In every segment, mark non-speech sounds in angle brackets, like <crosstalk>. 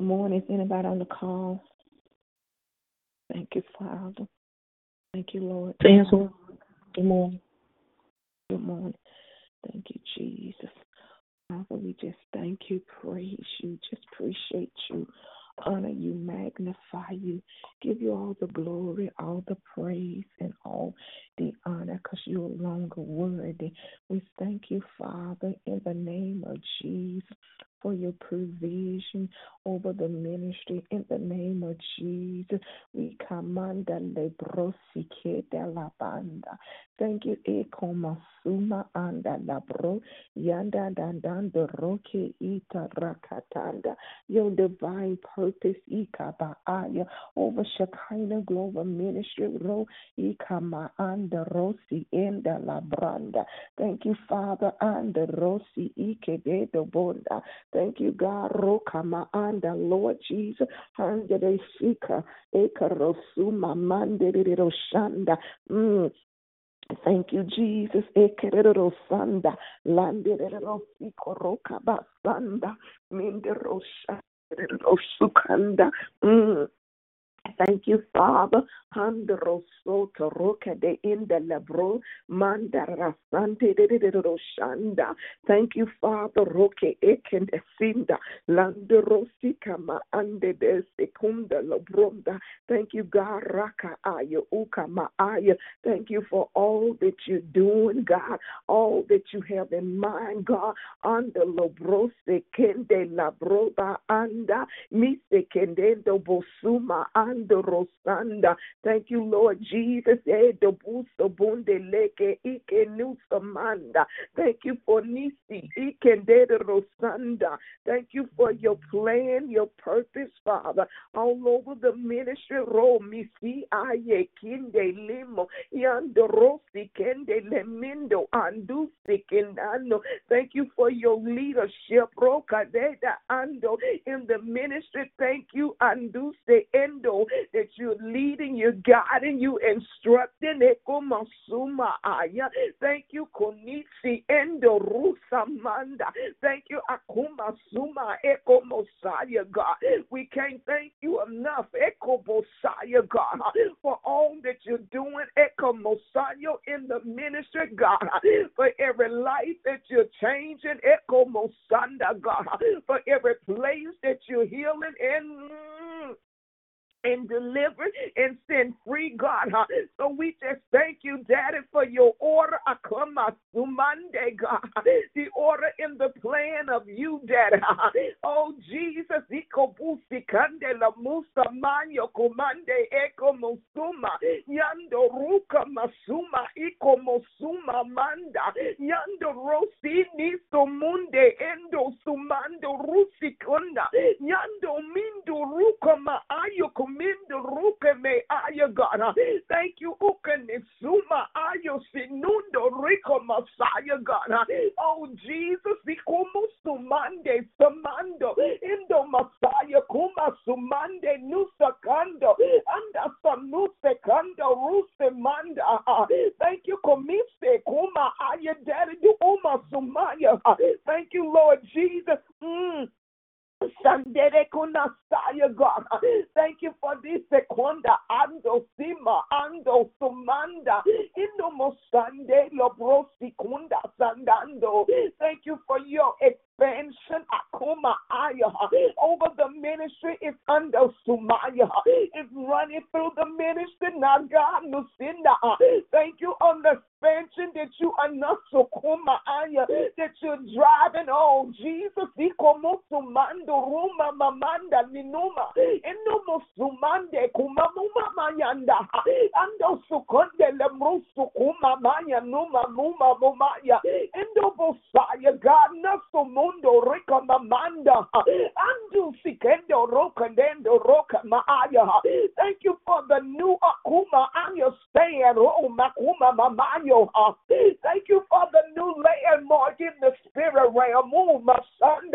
Good morning. Is anybody on the call? Thank you, Father. Thank you, Lord. Answer. Good morning. Good morning. Thank you, Jesus. Father, we just thank you, praise you, just appreciate you, honor you, magnify you, give you all the glory, all the praise, and all the honor because you're longer worthy. We thank you, Father, in the name of Jesus. For your provision over the ministry in the name of Jesus. We command the lebrosike de la banda. Thank you, Ekomasuma anda labro yanda dandanda roke ita rakatanda. Your divine purpose ikabaaya over Shekinah Global Ministry ro ikama anda rosi enda labranda. Thank you, Father, anda rosi ikededo bonda. Thank you, God, rokama anda Lord Jesus, anda de sika ekarosuma mande de roshanda. Mm. Thank you, Jesus. Ekerero sanda, landerero sikoroka basanda, mindero shandero sukanda. Mm. Thank you, Father. Handro soto roca de inda labro mandara sante de de de de shanda. Thank you, Father. Roque eken de sinda landro sikama ande de secunda labronda. Thank you, God. Raka aya uka aya. Thank you for all that you're doing, God. All that you have in mind, God. Anda labro sekende labroba anda mi sekendendo bosuma anda rosanda. Thank you, Lord Jesus. Eh. Thank you for Nisi rosanda. Thank you for your plan, your purpose, Father, all over the ministry. Ro misi aye kinde limo yando rosi kende lemindo andusi kendano. Thank you for your leadership, Ro kadeda ando in the ministry. Thank you, anduse endo that you're leading, you're guiding, you instructing. Thank you, Konitsi Endo Rusamanda. Thank you, Akuma Suma Eko Mosiah, God. We can't thank you enough, Eko Mosiah, God, for all that you're doing, Eko Mosiah, in the ministry, God, for every life that you're changing, Eko Mosanda, God, for every place that you're healing in and deliver and set free, God. So we just thank you, Daddy, for your order. I come Akama Sumande, God. The order in the plan of you, Daddy. Oh, Jesus. Ikobusi kande la musa manyo kumande eko musuma. Yando ruka masuma iko musuma manda. Yando rosi niso munde endo sumando rusi kunda. Yando mindo ruka ma ayo ruke me ayo. Thank you, ukane suma ayo sinundo rico masaya God. Oh Jesus, ikumu sumande samando indo masaya kuma sumande nusa kando anda sanuse kando ruse manda. Thank you, komise kuma aya daddy du uma sumaya. Thank you, Lord Jesus. Mm. God. Thank you for this seconda ando sima ando sumanda indo mosande lobrosi kunda sandando. Thank you for your expansion over the ministry is under sumaya. It's running through the ministry. Now God lucinda. Thank you on the expansion that you are not sukuma aya that you're driving. Oh Jesus ikomo sumando ruma mamanda ninuma. Enomo sumande kumamuma mayanda. Ando sukonde lemrusu kuma maya numa muma mumaya. Endo bosaya God naso mundo rika mamanda. Andu sikendo roka dendo roka maaya. Thank you for the new akuma aya stand oh makuma mamayo. Thank you for the new landmark in the spirit realm oh son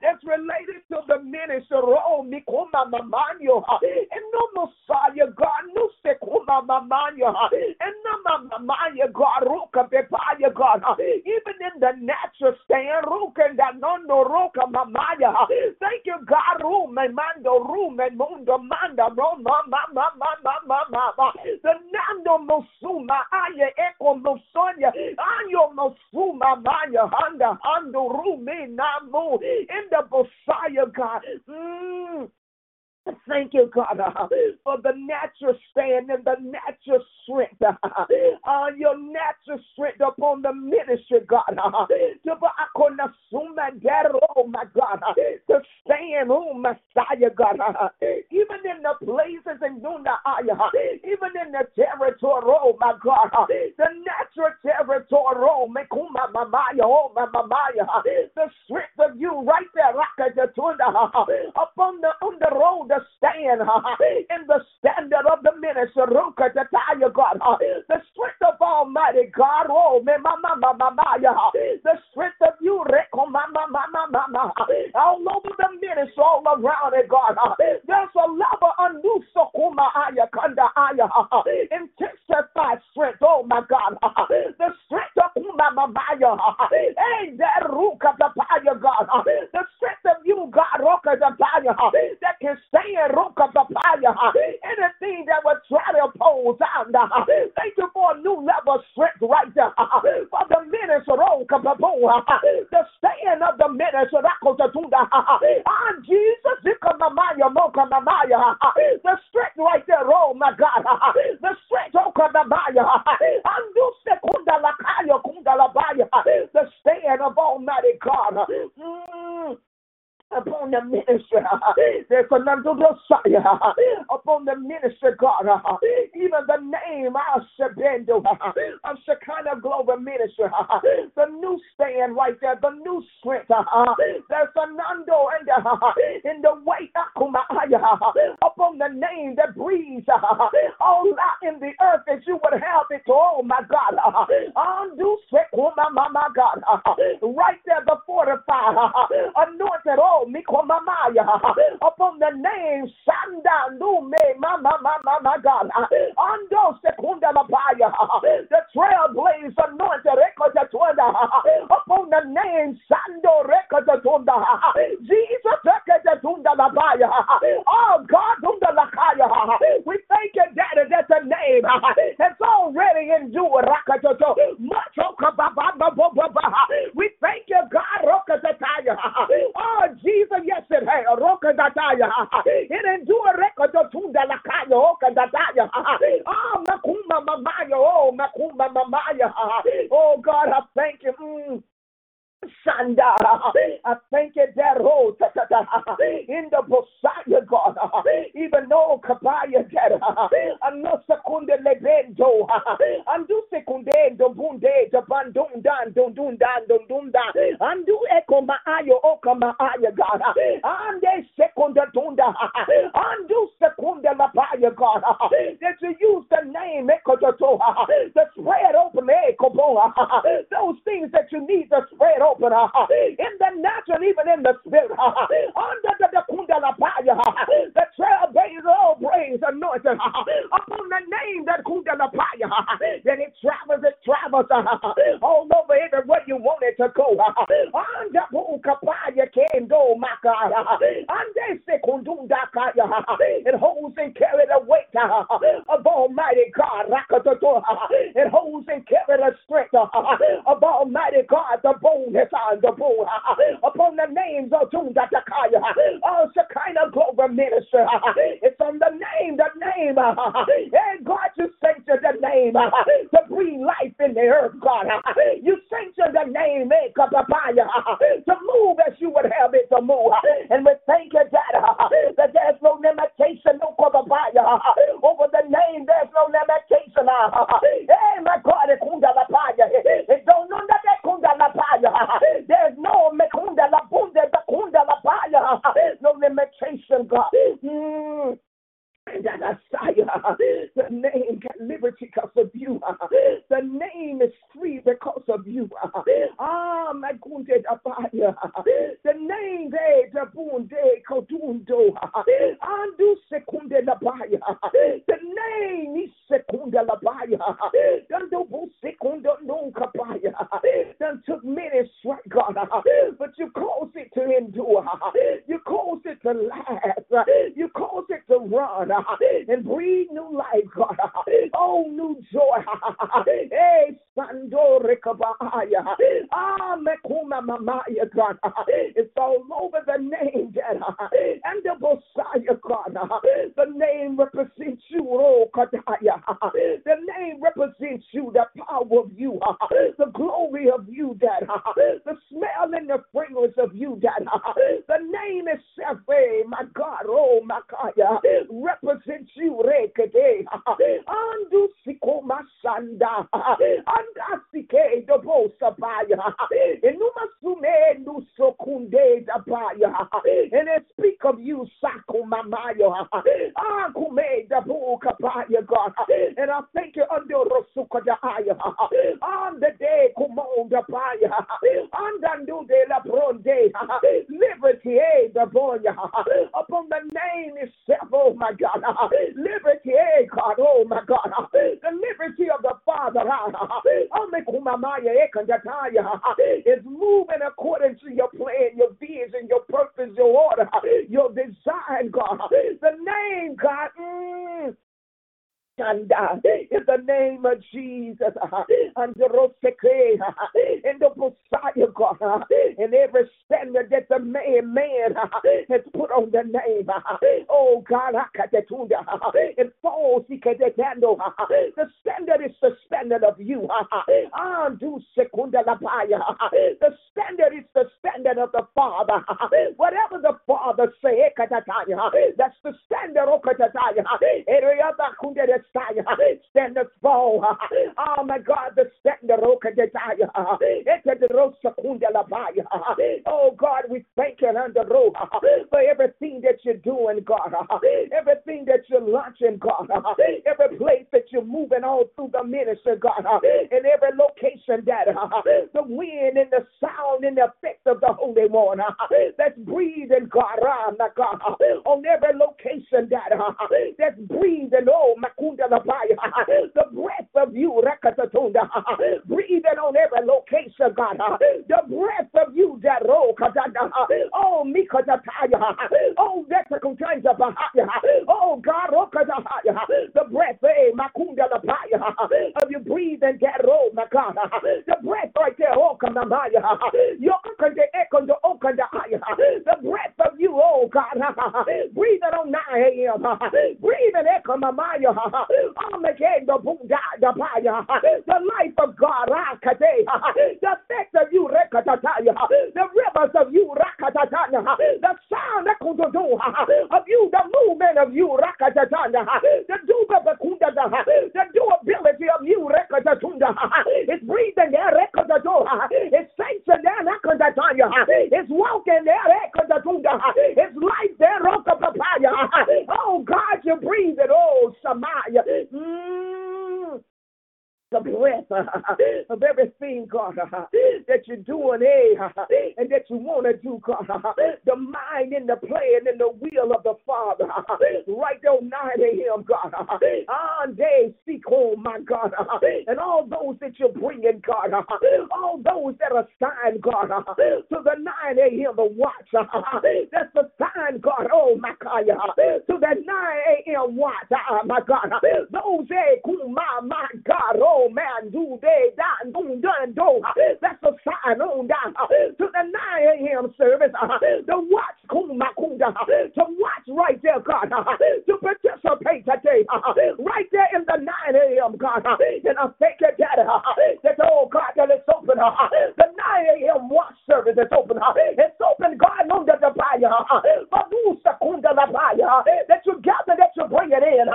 that's related to the minister oh mikuma mamanyo and no messiah God no sekuma mamanyo and no mamaya God roka pepaya God. Even in the natural stand roka and no roka mamaya. Thank you God. And mando and mundo manda. Roma mama mama mama the nando mosuma aya eko mosonya ayo mosuma maya handa hando room namu. In the Messiah God. Mm. Thank you, God, uh, <laughs> for the natural stand and the natural strength. <laughs> Uh, uh, your natural strength upon the ministry, God. <laughs> Uh, oh, my God. Uh, to stand, oh, Messiah, God. Uh, even in the places in Dunda, uh, even in the territory, oh, my God. Uh, the natural territory, oh, Mekuma, Mamaya, oh, Mamaya. The strength of you right there, <laughs> upon the, on the road to stand <laughs> in the standard of the minister, God, <laughs> the strength of Almighty God, oh, the strength of you, all over the ministry, all around it, God. There's a level of new sokuma aya intensified strength, oh my God, the strength of mama maya, hey, that Ruka Tataya God, uh, the strength of you, God, Ruka Tataya, uh, that can stand roka papaya. Uh, anything that would try to oppose, thank you for a new level of strength right there. For the minister, roka the stand of the minister, ah, Jesus, mamaya, moka mamaya, the strength right there, oh my God, the strength, oka mamaya, andu sekunda lakaya kunda labaya, stand of Almighty God. Upon the ministry. <laughs> There's another Messiah <laughs> upon the ministry, God. <laughs> Even the name of Shabendo of Shekinah Global Ministry. The new stand right there, the new strength. There's a nando in the, in the weight upon the name that breathes all out in the earth that you would have it. Oh my God. Undo oh, my my God. Right there, before the fortified, anointed, oh, upon the name Sanda Nume, Mama, Mama, my God. Undo Sekunda Lapaya, the trailblaze anointed, upon the name Sando Rekatunda, Jesus Rekatunda Lapaya. Oh God, we thank you, Daddy, that the name has already endured. Much oh, we thank you, God. Oh, Jesus, yes, it has. It endured. Oh, <laughs> Makuma Mamaya. Oh, Makuma Mamaya. <laughs> Oh, God, I thank you. Mm. Sanda. I thank you road in the Messiah God. Even though Kabaya that no secunde lebendo. Andu secunde do bunde to bandun dan dun dun dan dun dun dan. Andu eko maayo oka maayo God. Ande secunda dunda. Andu secunde labaya God. That you use the name eko to spread open eko those things that you need to spread open open in the natural, even in the spirit. <laughs> Under the Kundalapaya, the trailblazer all brains anointed <laughs> upon the name that Kundalapaya. Then <laughs> it travels, it travels all over everywhere you want it to go. Under Kukapaya can go, God. Under Sekundundakaya, it holds and carries the weight of Almighty God. It holds and carries the strength of Almighty God, the bone the upon the names of Tundatakaya, of Shekinah Global Ministry. It's on the name, the name. And God, you sanction the name to breathe life in the earth, God. You sanction the name, eh, to move as you would have it to move. And we thank you that, that there's no limitation, no over the name, there's no limitation. Hey, my God, it don't know that there's no mekunda la bunde bakunda la baya. No limitation, God. Mm. The name got liberty because of you. The name is free because of you. Ah, my. The name de bunde kodundo. Andu secunde labaya. The name is secunde labaya. Dando bu secundo nunca baya. Done took many strike, God, but you caused it to endure. You caused it to last. You caused it to run and breathe new life, God. Oh, new joy. <laughs> Hey, Sandore Kabaya. Ah, Mekuma Mamaya, God. <laughs> It's all over the name, God. <laughs> And the Messiah, God. The name represents you, oh, Kadaya. The name represents you, the power of you, the glory of you, Dad. The smell and the of you, Dad. The name is itself, my God, oh, my God, represents you, Rekede. Andu Siko Masanda. Anda Sike Dobo Sabaya. Enuma Sume. And it speak of you, Saku Mamaya. Akume Dabu Kapaya, God. And I thank you under Rosuka Daya. On the day Kumon Dabaya. Andandu de la Bronde. Liberty, eh, the boy. Upon the name itself, oh my God. Liberty, eh, God, oh my God. The liberty of the Father is moving according to your plan, your vision, your purpose, your order, your design, God. The name, God. Mm, Uh, in the name of Jesus, uh, and in uh, the Messiah, in every standard that the man, man has put on the name, oh God, it falls, oh, the standard is the standard of you, the standard is the standard of the Father, whatever the Father say, eh, that's the standard, oh, every eh, other Messiah, stand us fall. Oh my God, the stand the roka desire. Oh God, we thank you under road for everything that you're doing, God. Everything that you're launching, God. Every place that you're moving all through the ministry, God. In every location that the wind and the sound and the effect of the Holy One that's breathing, God, oh, God, on every location that that's breathing, oh, Makunda the breath of you, Rakatatunda, breathing on every location, God, the breath of you, that roll, oh, Mikataya, oh, that's a oh, God, the breath, eh, Makunda of you breathing, my God, the breath right there, oh, Kamamaya, the breath of you, oh, God, breathing on 9 a.m., breathing, Ekamamaya, the life of God, the effect of you, the rivers of you, the sound of you, the movement of you, the the doability of you, it's breathing there, it's sanctioning there, it's walking there, it's life there, oh God, you breathe it, oh Samaya. Mm the breath <laughs> of everything, God, <laughs> that you're doing, <laughs> eh, and that you want to do, God. The mind and the plan and the will of the Father. Right there, 9 a.m., God. On day, seek home, my God. And all those that you're bringing, God. All those that are signed, God, to the 9 a.m. The watch. That's the sign, God. Oh, my God. To the 9 a.m. watch, my God. Those, eh, my, man, do. That's a sign on down to the 9 a.m. service. Uh, the watch kunda to watch right there, God, uh, to participate today, uh, right there in the 9 a.m. God, and I thank you, Daddy, that oh God, that it's open. The 9 a.m. watch service is open. It's open, God, under the fire. That you gather, that you bring it in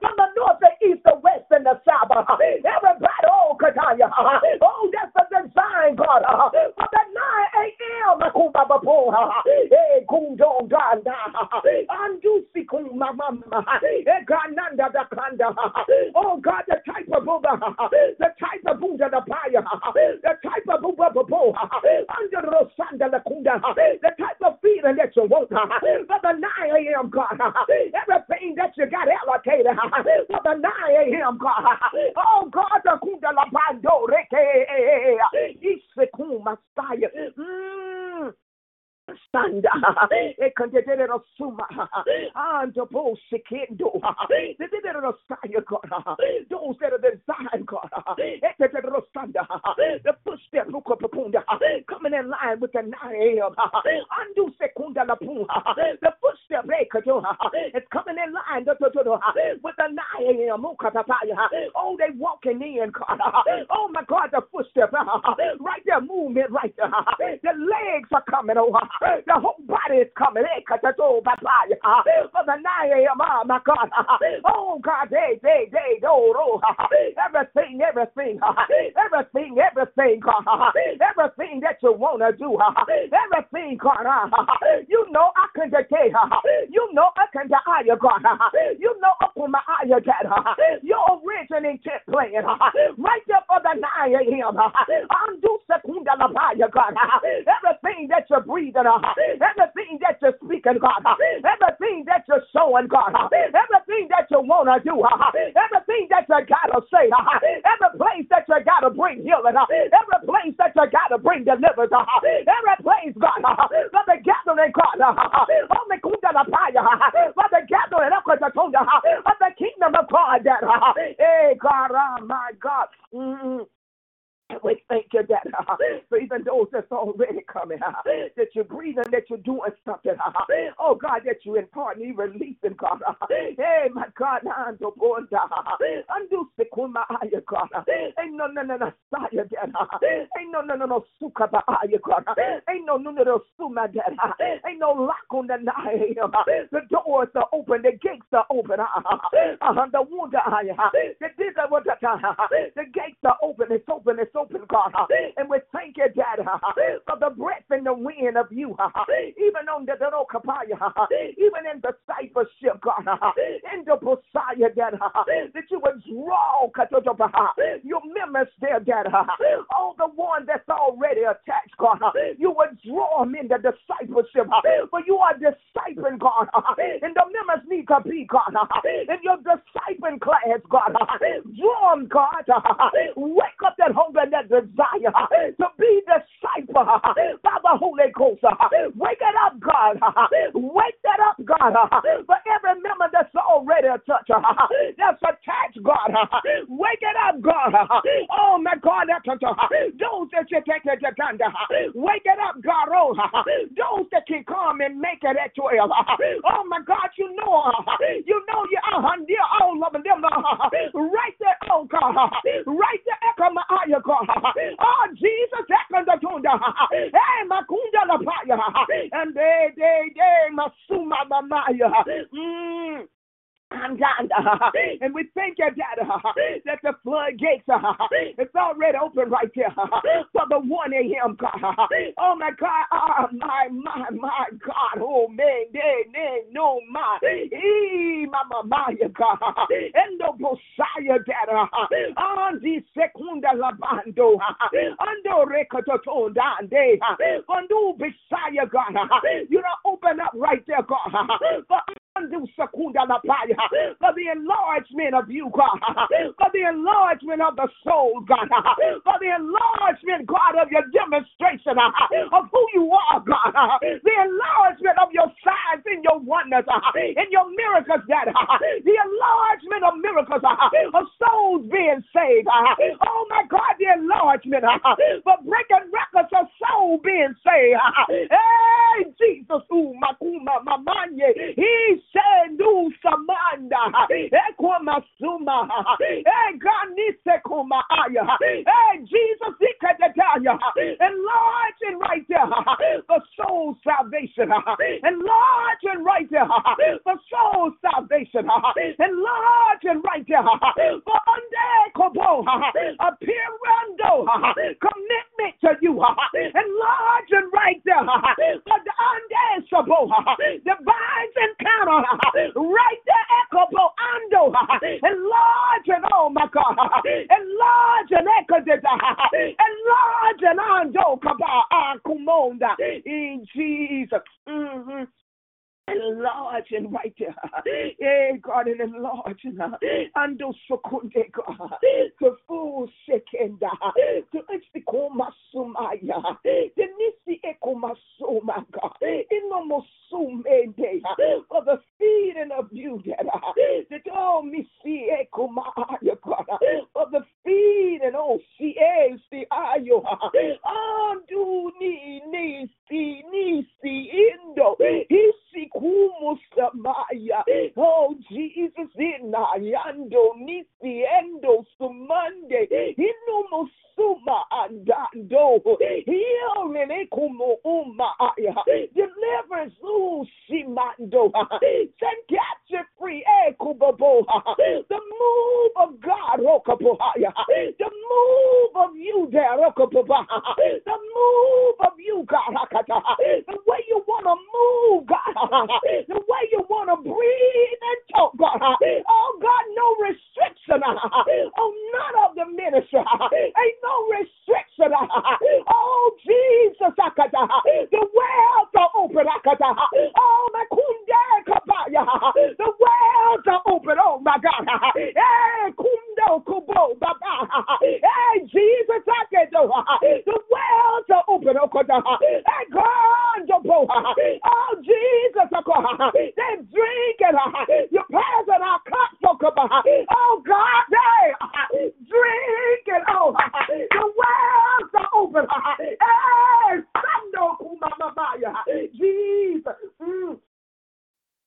from the north, the east, the west, and the south. Everybody, <laughs> oh, Oh, that's the design, God. Uh, uh, For the 9 a.m. <laughs> Oh, uh, hey, Kundong Ganda. Andusi Kum Mama. Gananda da Kanda. Oh, God, the type of Buddha. The type of Buddha the fire. The type of Buddha the Rosanda the Kunda. The type of feeling that you want. <laughs> For the 9 a.m. God. <laughs> Everything that you got allocated. <laughs> For the 9 a.m. God. Oh, God, the Kunda la Bando Reke. Isekuma Messiah. Mm. <laughs> Sanda, Ekandero Suma, <laughs> and the Bosikendo, the <laughs> Dinero Saya God, those that are designed God, Ekandero Sanda, the footstep Lukapunda, coming in line with the 9 a.m., Andu Sekunda La Puma, the footstep it's coming in line with the 9 a.m. Oh, they walking in, God. Oh, my God, the footstep, right there, movement right there. The legs are coming over. The whole body is coming. For the 9 a.m. Oh, my God. Oh, God, they, do, do. Everything, everything, everything, everything, Everything that you want to do. Everything, God. You know, I can take You know, I can die, God. You know, up on my eye, God. Your original intent plan. Right there for the 9 a.m. Undo secunda la God. Everything that you're breathing, everything that you're speaking, God, everything that you're showing, God, everything that you want to do, everything that you got to say, every place that you got to bring healing, every place that you got to bring deliverance, every place, God, for the gathering, God, oh, the for the gathering of the kingdom of God, that, hey, God, oh, my God, mm-hmm. We thank you that <laughs> uh-huh. uh, for even those that's already coming, uh, that you're breathing, that you're doing something. Uh, oh God, that you're imparting, releasing, God. Uh, hey, my God, bonda, ando sekuma aya, God. Ain't no no no no saya that. Ain't no no no no suka ba aya, God. Ain't no no no no suma that. Ain't no lock on the night. The doors are open, the gates are open. The wonder aya, the the gates are open. It's open. It's open, God. And we thank you, Dad, for the breath and the wind of you, even on the Dorokapaya, even in the discipleship, God, in the Messiah, Dad, that you would draw your members there, Dad, all the one that's already attached, God, you would draw them into discipleship, but you are discipling, God, and the members need to be, God, in your discipling class, God, draw them, God, wake up that hunger and that desire to be disciple by the Holy Ghost. Wake it up, God. Wake that up, God. For every member that's already a touch, that's attached, God. Wake it up, God. Oh, my God, those that you take it to Wake it up, God. Oh, those that can come and make it at 12. Oh, my God, you know, you know, you're all of them. Right there, oh, God. Right there, echo my eye, God. Oh, Jesus, Ekandatunda. Hey, Makunda la Paya. And they, they, they, Masuma Mamaya. Mm. <laughs> And we thank you, Dad, <laughs> that the floodgates <laughs> it's already open right there for the 1 a.m. God. Oh my God, oh, my, my, my God. Oh man, they, they, no, my, ee, mama, my God. And the Messiah, Dad, on the secunda labando, ando recototonda, ande, undo Messiah, God. You don't open up right there, God. For the enlargement of you, God, for the enlargement of the soul, God, for the enlargement, God, of your demonstration of who you are, God, the enlargement of your signs and your wonders and your miracles, God, the enlargement of miracles of souls being saved. Oh my God, the enlargement for breaking records of soul being saved. Hey, Jesus, ooh, makuma mamanye, he sendu samanda ekoma suma. Eganise kuma aya. Hey Jesus ikadaya and right there. The soul salvation. Enlarging right there. For soul salvation. Enlarging right there. For kobo. Appearando commitment to you. Enlarging right there. The under divine encounter right there, Ekopo Ando, enlarge and oh my God, enlarge and enlarge and large and Ando Kaba Akumonda in Jesus. Mm-hmm enlarging right there. Uh, yeah, God, and enlarging. Uh, and those secunde, God, to full second, uh, to estikoma sumaya, the nisi ekoma suma, God, in the mosumende, for the feeding of you, that, that oh, me see ekoma, God, for the feeding, oh, see, see, ayo, oh, do ni, ni, si, ni, si, indo, see, Kumusamaya. Oh, Jesus, in Ayando, Nisiendo, Sumande, Inumusuma, Andando, Healing, Kumu, Umaya, deliverance, Usimando, send capture free, Ekubabo, the move of God, Rokapohaya, the move of you there, Rokapoha, the move of you, God, the way you want to move, God the way you want to breathe and talk, God. Oh, God, no restriction. Oh, none of the ministry. Ain't no restriction. Oh, Jesus. The wells are open. Oh, my. The wells are open. Oh, my God. Hey, kundo kubo baba. Hey, Jesus. The wells are open. Oh, hey, God. Oh, oh Jesus. They drink and you pass in our cup, Oh God, they drink and oh, the wells are open. Jesus. Mm.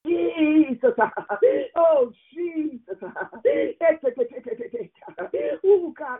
Jesus. Oh, Jesus. Oh, God.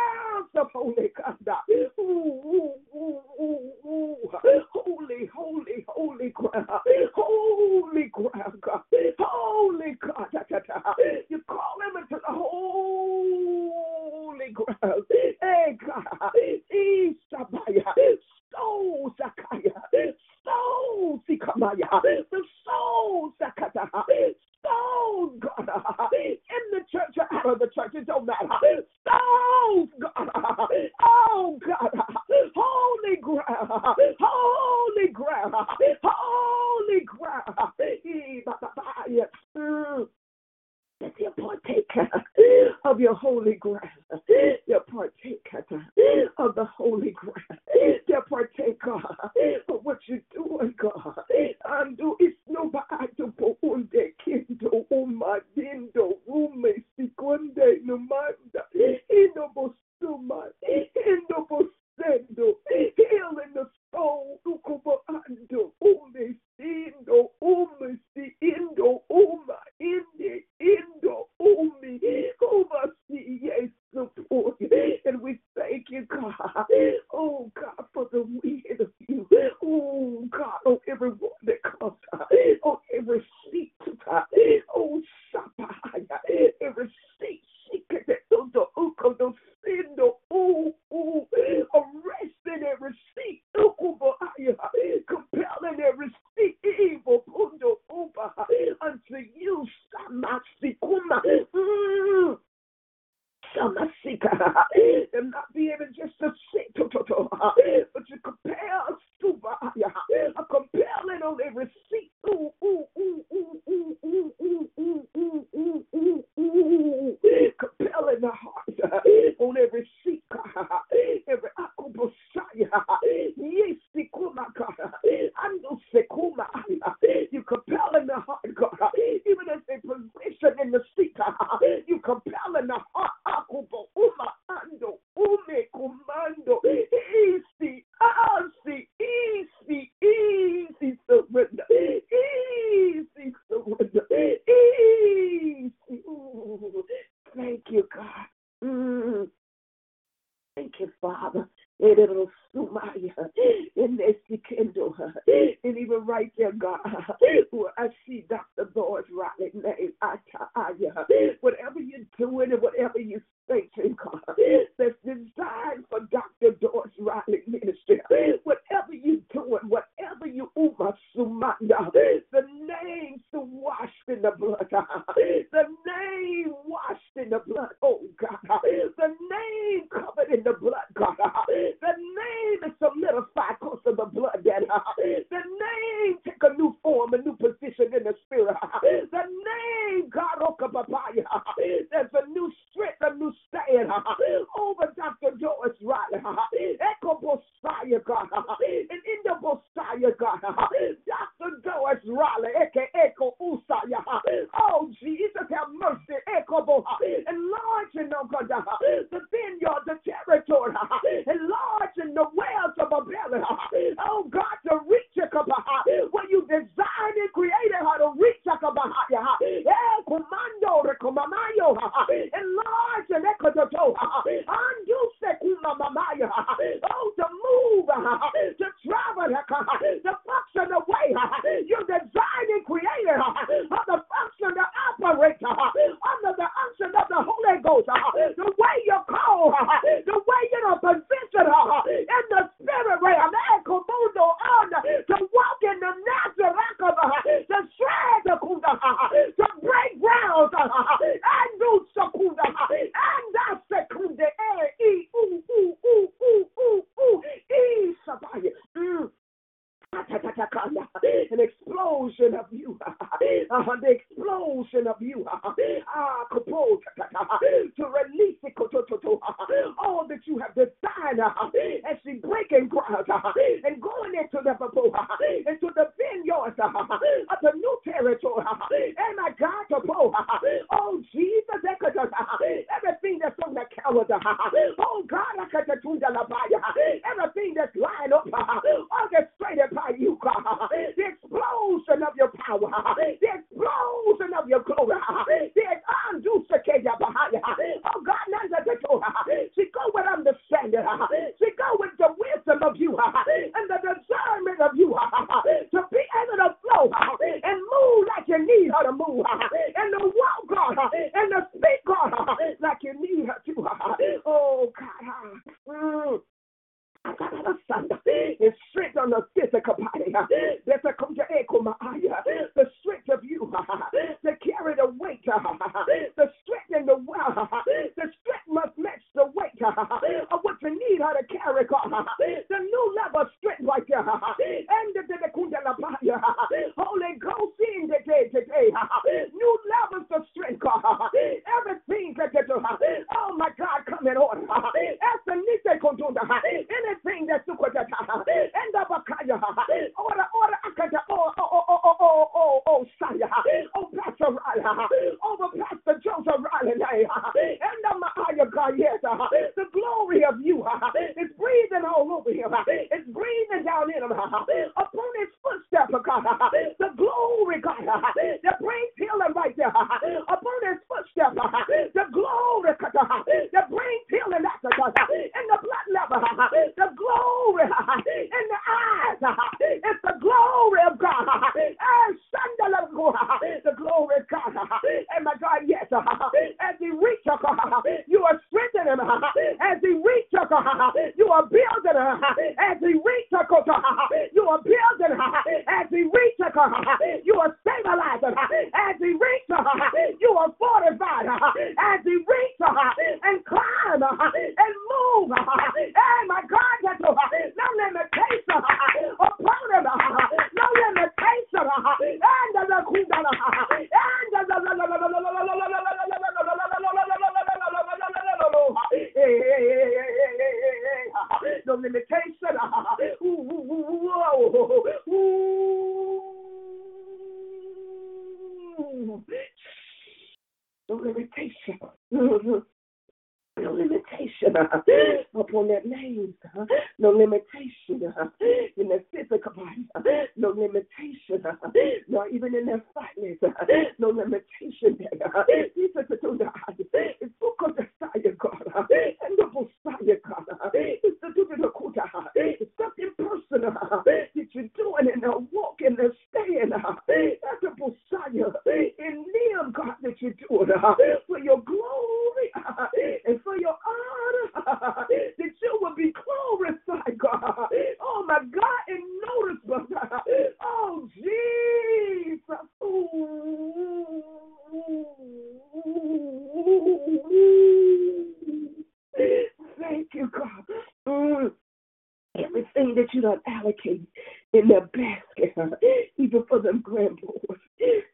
in their basket, huh? even for them grandboys.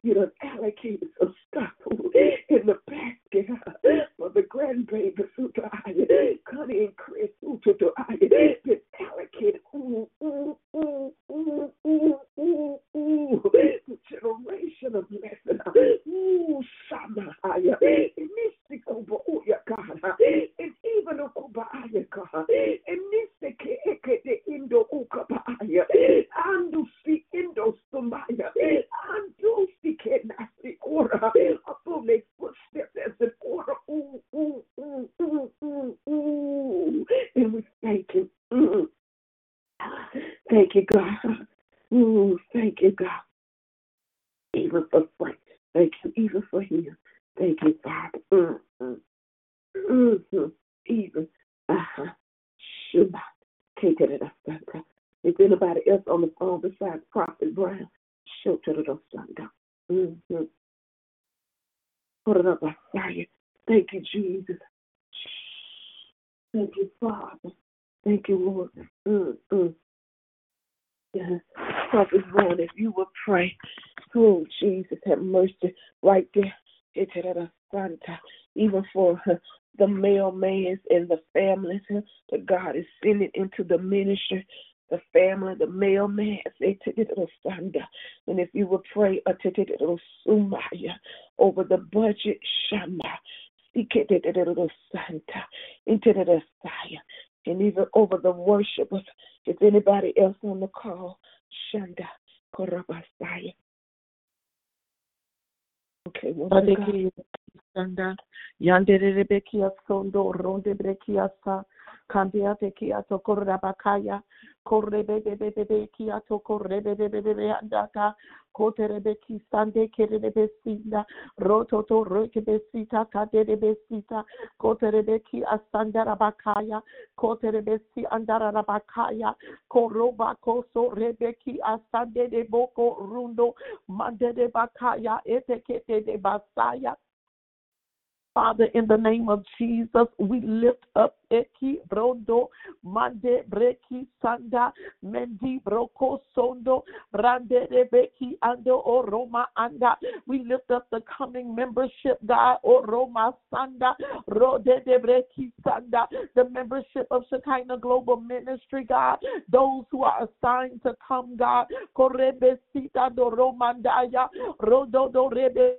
You done allocated some stuff in the basket huh? for the grandbabies who died. Connie and Chris who died. Been allocated. Ooh, ooh, ooh, ooh, ooh, ooh, ooh. The generation of mercy right there. Even for the male mailmans and the families that God is sending into the ministry, the family, the male mailman, and if you would pray uh, over the budget, Shama, and even over the worshipers. If anybody else on the call, Shanda, Korabasaya. Okay, woman of God. Sanda, Yandere Rebekia Sondo, Ronde Brekiasa, Cambia de Kia Tokorabakaya, Korrebebe Kia Tokorrebebe Andaka, Koterebeki Sande Kerebesina, Rototo Rekebesita, Kaderebesita, Koterebeki Asandarabakaya, Koterebesi Andarabakaya, Koroba Koso Rebeki Asande de Boko Rundo, Mande de Bakaya, Etekete de Basaya. Father, in the name of Jesus, we lift up Eki Brondo, Mande Breki Sanda, Mendi Broko Sondo, Rande Rebeki Ando O Roma Anda. We lift up the coming membership, God, O Roma Sanda, Rode de Breki Sanda, the membership of Shekinah Global Ministry, God, those who are assigned to come, God, Korebe Sita do Romandaya, Rodo do Rebe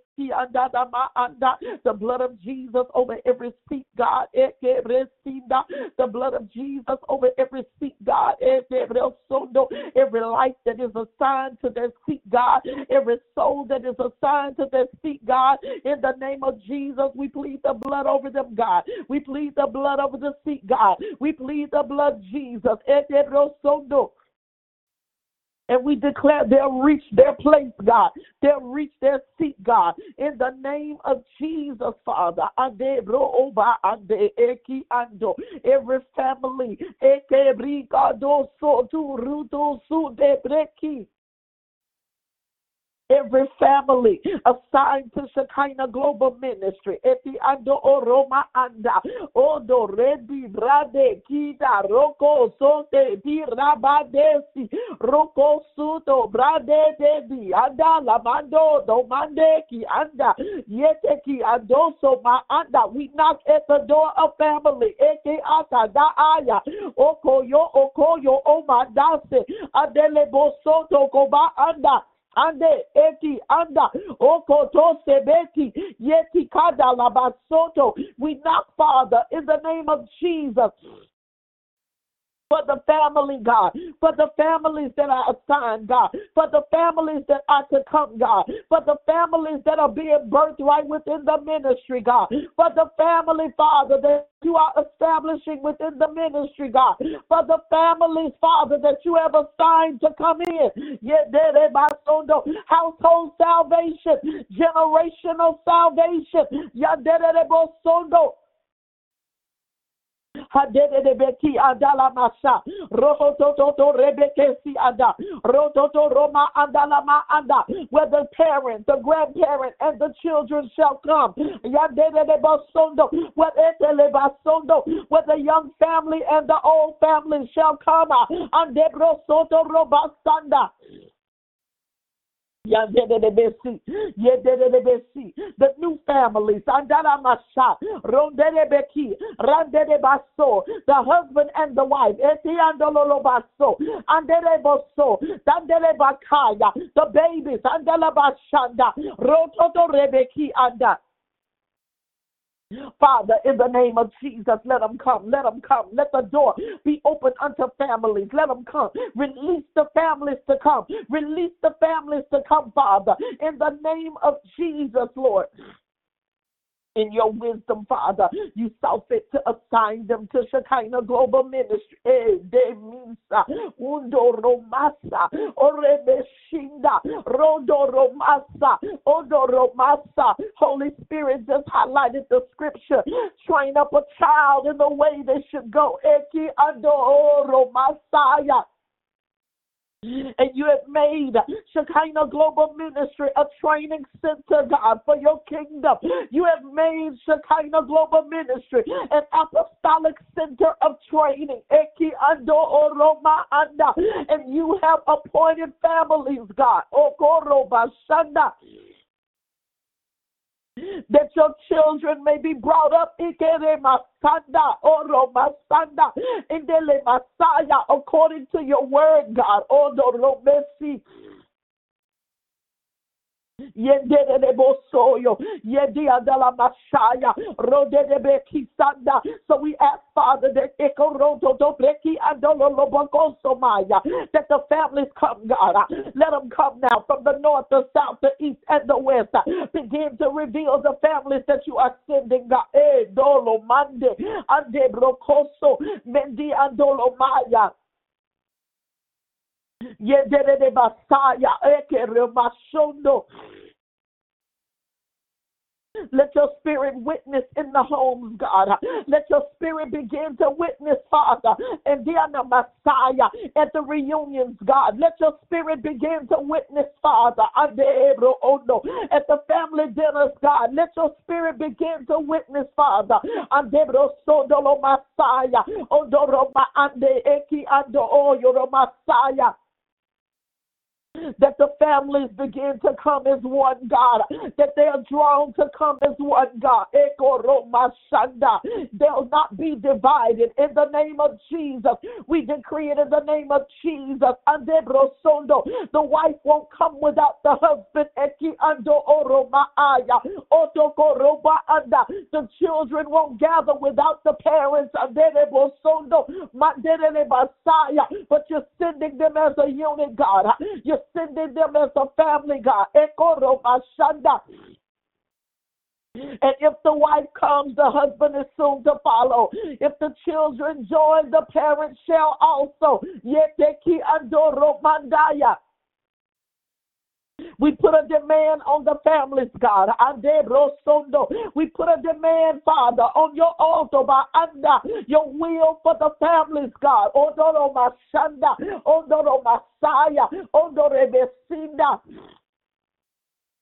the blood of Jesus over every seat, God. The blood of Jesus over every seat, God. Every life that is assigned to their seat, God. Every soul that is assigned to their seat, God. In the name of Jesus, we plead the blood over them, God. We plead the blood over the seat, God. We plead the blood, Jesus. And we declare they'll reach their place, God. They'll reach their seat, God. In the name of Jesus, Father. Every family. Every family assigned to Shekinah Global Ministry, Eti ando oroma anda, odo redi brade kita roko sote di rabadesi roko suto brade debi anda lamando domande ki anda yete ki adoso ma anda. We knock at the door of family. Eke ata da aya okoyo okoyo omadase adele bosoto koba anda ande eti anda okoto sebeti yeti kada labasoto. We knock, Father, in the name of Jesus for the family, God, for the families that are assigned, God, for the families that are to come, God, for the families that are being birthed right within the ministry, God, for the family, Father, that you are establishing within the ministry, God, for the families, Father, that you have assigned to come in. Yeah, dare they sondo household salvation, generational salvation. Adala Rohototo Rebekesi Ada, Rototo Roma where the parent, the grandparent, and the children shall come. Where where the young family and the old family shall come. Robasanda. The new families, the husband and the wife, the babies, Father, in the name of Jesus, let them come. Let them come. Let the door be open unto families. Let them come. Release the families to come. Release the families to come, Father, in the name of Jesus, Lord in your wisdom, Father. You saw fit to assign them to Shekinah Global Ministry. Eh, romasa, romasa, odo romasa. Holy Spirit just highlighted the scripture. Train up a child in the way they should go. Eki ando romasaya. And you have made Shekinah Global Ministry a training center, God, for your kingdom. You have made Shekinah Global Ministry an apostolic center of training. And you have appointed families, God. That your children may be brought up. Masanda oro masanda indele masaya according to your word God Yenderebosoyo, Yendiandala Mashaya, Rodebekisanda. So we ask, Father, that Ekoroto Dobreki Andolo Lobokosomaya, that the families come, God. Let them come now from the north, the south, the east, and the west. Begin to reveal the families that you are sending, God. Eh, Dolo Mande, Ande Brocoso, Mendi Andolo Let your spirit witness in the homes, God. Let your spirit begin to witness, Father, and the Messiah at the reunions, God. Let your spirit begin to witness, Father, at the family dinners, God. Let your spirit begin to witness, Father, Messiah, Odoroma Ande Eki Ando Oyo Messiah that the families begin to come as one God, that they are drawn to come as one God. They'll not be divided in the name of Jesus. We decree it in the name of Jesus. The wife won't come without the husband. The children won't gather without the parents. But you're sending them as a unit, God. You're sending them as a family, God. And if the wife comes, the husband is soon to follow. If the children join, the parents shall also. Yeteki andoro mandaya. We put a demand on the families, God. We put a demand, Father, on your altar by under your will for the families, God. Odoro Mashanda, Odoro Masaya, Odoro Besinda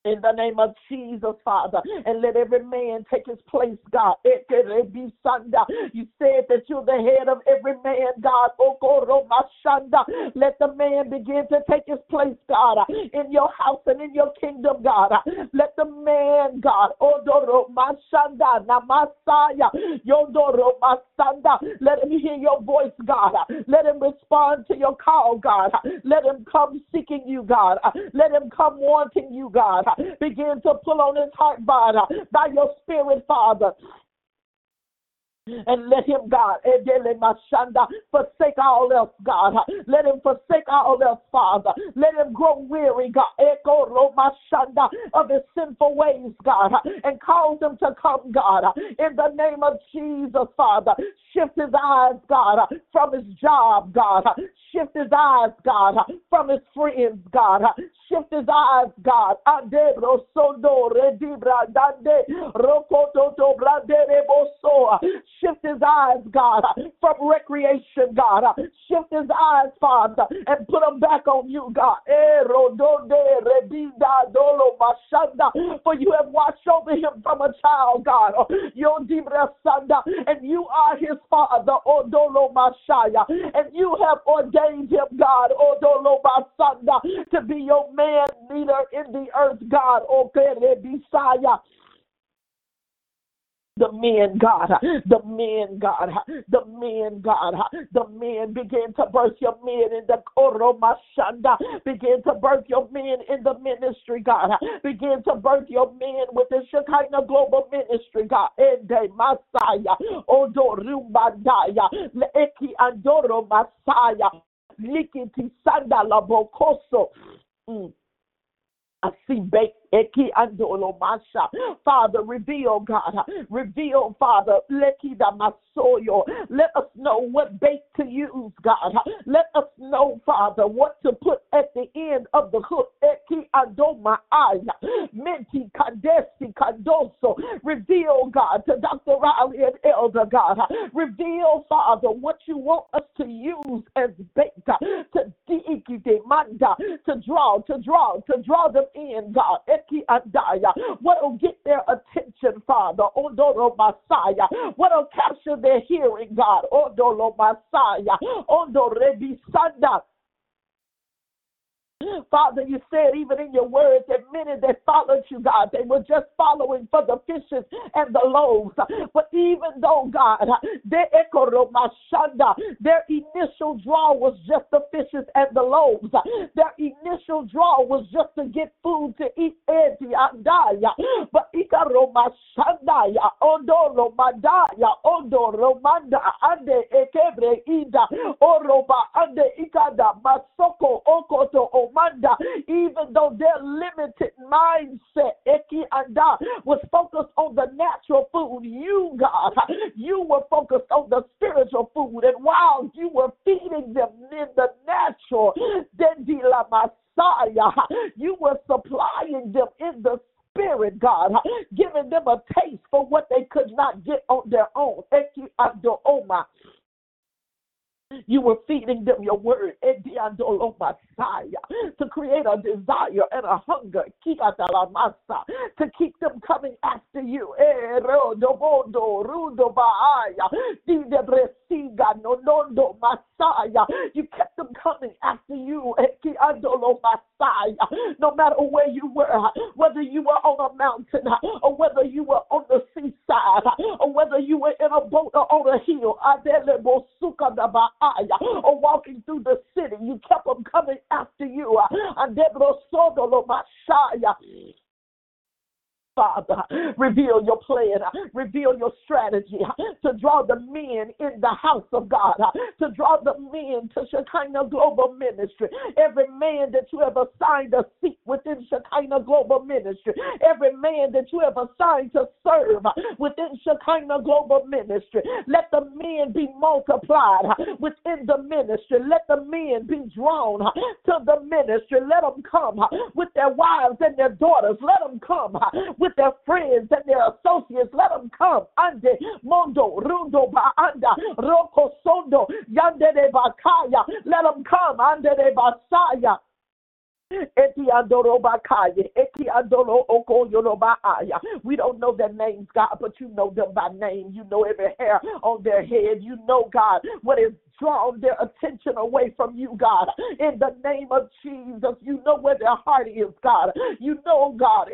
in the name of Jesus, Father. And let every man take his place, God. it be sunday You said that you're the head of every man, God. Let the man begin to take his place, God, in your house and in your kingdom, God. Let the man, God, let him hear your voice, God. Let him respond to your call, God. Let him come seeking you, God. Let him come wanting you, God. Begin to pull on his heart, God, by your spirit, Father and let him, God, forsake all else, God. Let him forsake all else, Father. Let him grow weary, God, of his sinful ways, God, and cause him to come, God, in the name of Jesus, Father. Shift his eyes, God, from his job, God. Shift his eyes, God, from his friends, God. Shift his eyes, God. Shift his eyes, God, from recreation, God. Shift his eyes, Father, and put them back on you, God. Eh, For you have watched over him from a child, God. Deep resonance. And you are his father, O Dolo Mashaya. and you have ordained him, God, O Dolo Masonda, to be your man leader in the earth, God. Oh, okay, Messiah the men, God, the men, God, the men, God, the men begin to birth your men in the Koromashanda, begin to birth your men in the ministry, God, begin to birth your men with the Shekinah Global Ministry, God, Ende Messiah, oh, Odorumbandaya, Leeki Andoro Messiah, Likiti Sanda Labokoso. Mm. I see bait Eki andolo masha. Father, reveal, God. Reveal, Father. Lekida masoyo. Let us know what bait to use, God. Let us know, Father, what to put at the end of the hook. Eki andoma aya. Menti kandesi kandoso. Reveal, God, to Dr. Riley and Elder, God. Reveal, Father, what you want us to use as bait to diki manda to draw, to draw, to draw them in, God. What'll get their attention, Father? Oh, Ondoro oh, Messiah. What'll capture their hearing, God? Oh, Ondoro Messiah. Ondore Bisanda. Father, you said even in your word that many that followed you, God, they were just following for the fishes and the loaves. But even though, God, their their initial draw was just the fishes and the loaves. Their initial draw was just to get food to eat. And to. But Ikaromashanda, Ondolo Madaya, Ondoro Manda, Ande Ekebre Ida, Oroba, Ande Ikada, Masoko, Okoto, even though their limited mindset, was focused on the natural food, you, God, you were focused on the spiritual food. And while you were feeding them in the natural, then Messiah, you were supplying them in the spirit, God, giving them a taste for what they could not get on their own. Oh You were feeding them your word to create a desire and a hunger to keep them coming after you. Eh, you kept them coming after you. No matter where you were, whether you were on a mountain or whether you were on the seaside or whether you were in a boat or on a hill or walking through the city. You kept them coming after you. Father. Reveal your plan, reveal your strategy to draw the men in the house of God, to draw the men to Shekinah Global Ministry. Every man that you have assigned a seat within Shekinah Global Ministry, every man that you have assigned to serve within Shekinah Global Ministry, let the men be multiplied within the ministry. Let the men be drawn to the ministry. Let them come with their wives and their daughters. Let them come with with their friends and their associates. Let them come. Ande mondo rundo ba anda roko sondo yande de bakaya. Let them come. Ande de basaya. Eti. Eti andoro oko yorobaaya. We don't know their names, God, but you know them by name. You know every hair on their head. You know, God, what is drawn their attention away from you, God. In the name of Jesus, you know where their heart is, God. You know, God.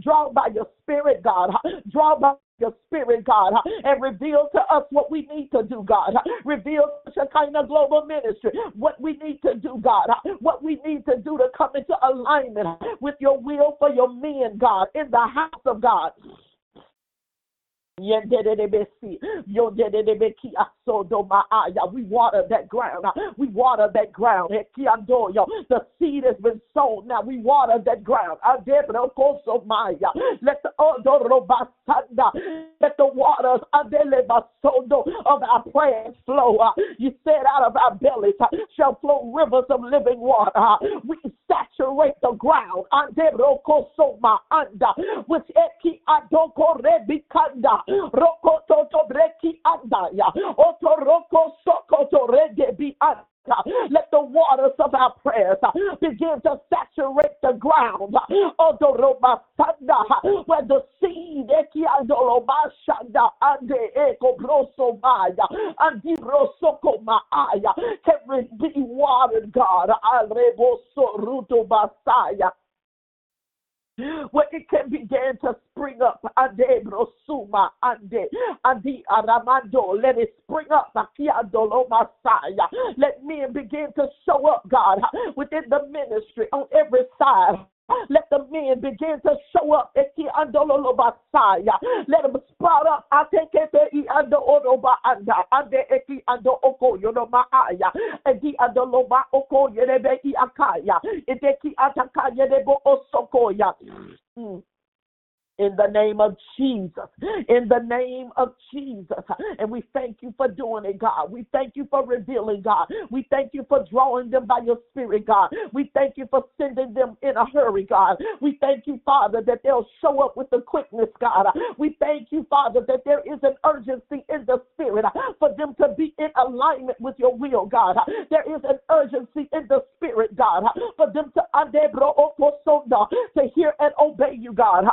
Draw by your spirit, God. Draw by your spirit, God, and reveal to us what we need to do, God. Reveal your Shekinah Global Ministry what we need to do, God. What we need to do to come into alignment with your will for your men, God, in the house of God. We water that ground. We water that ground. The seed has been sown. Now we water that ground. Let the let the waters of our prayers flow. You said out of our bellies shall flow rivers of living water. We saturate the ground. With Rokoto to breki andaya. Otoroko sokoto rege bi let the waters of our prayers begin to saturate the ground. Where the seed can be watered, God where it can begin to spring up. Ande brosuma ande andi aramando. Let it spring up. Akiandolo Messiah. Let men begin to show up, God, within the ministry on every side. Let the men begin to show up. Let them sprout up. Mm. In the name of Jesus. In the name of Jesus. And we thank you for doing it, God. We thank you for revealing, God. We thank you for drawing them by your spirit, God. We thank you for sending them in a hurry, God. We thank you, Father, that they'll show up with the quickness, God. We thank you, Father, that there is an urgency in the spirit for them to be in alignment with your will, God. There is an urgency in the spirit, God, for them to to hear and obey you, God.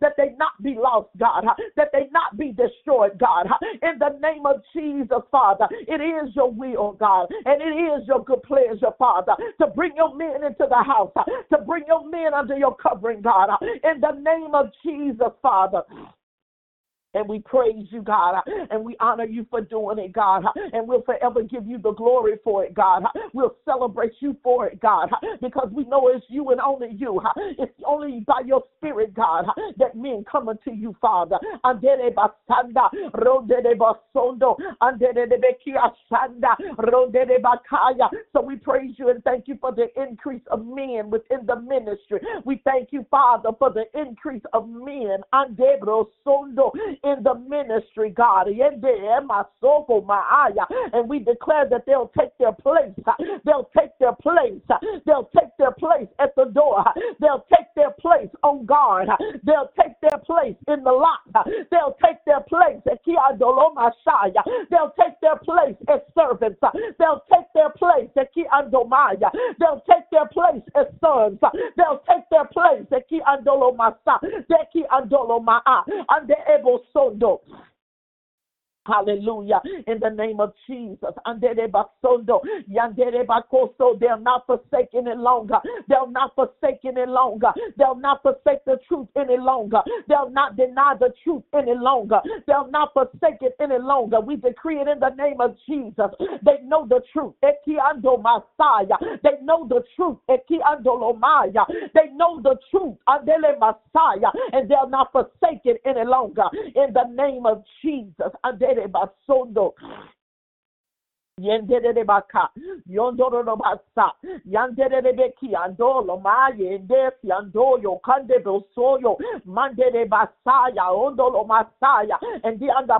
That they not be lost, God. That they not be destroyed, God. In the name of Jesus, Father, it is your will, God, and it is your good pleasure, Father, to bring your men into the house, to bring your men under your covering, God. In the name of Jesus, Father. And we praise you, God, and we honor you for doing it, God, and we'll forever give you the glory for it, God. We'll celebrate you for it, God, because we know it's you and only you. It's only by your spirit, God, that men come unto you, Father. So we praise you and thank you for the increase of men within the ministry. We thank you, Father, for the increase of men in the ministry, God. And we declare that they'll take their place. They'll take their place. They'll take their place at the door. They'll take their place on guard. They'll take their place in the lot. They'll take their place at They'll take their place as servants. They'll take their place at Kiandomaya. They'll take their place as sons. They'll take their place at Kiandolomasa. Deki Andoloma. And the able sondo. Hallelujah. In the name of Jesus. They'll not forsake any longer. They'll not forsake any longer. They'll not forsake the truth any longer. They'll not deny the truth any longer. They'll not forsake it any longer. We decree it in the name of Jesus. They know the truth. They know the truth. They know the truth. And they'll not forsake it any longer. In the name of Jesus. Basondo yendere baka yondoro no basa yandere beki andolo ma yende yando yo kande soyo mandere basaya ondolo masaya and the anda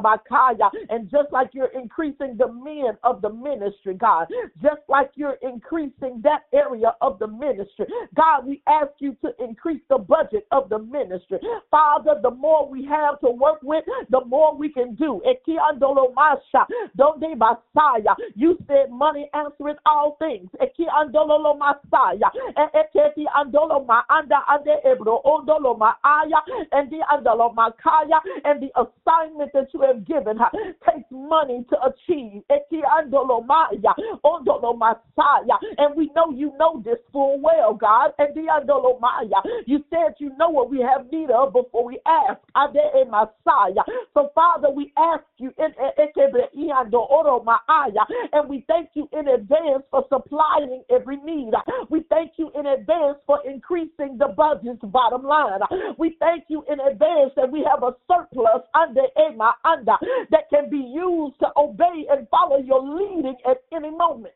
and just like you're increasing the men of the ministry God just like you're increasing that area of the ministry God we ask you to increase the budget of the ministry. Father the more we have to work with the more we can do. Eki andolo masha donde basaya you said money answers all things. Eki andolo masaya. Eketi andolo ma anda ande ebro ondolo ma aya and the andolo makaya and the assignment that you have given her takes money to achieve. Eki andolo maya ondolo masaya. And we know you know this full well, God. And the andolo maya. You said you know what we have need of before we ask. Ade e masaya. So Father, we ask you ekebe iando oro ma aya and we thank you in advance for supplying every need. We thank you in advance for increasing the budget's bottom line. We thank you in advance that we have a surplus under Ema under that can be used to obey and follow your leading at any moment.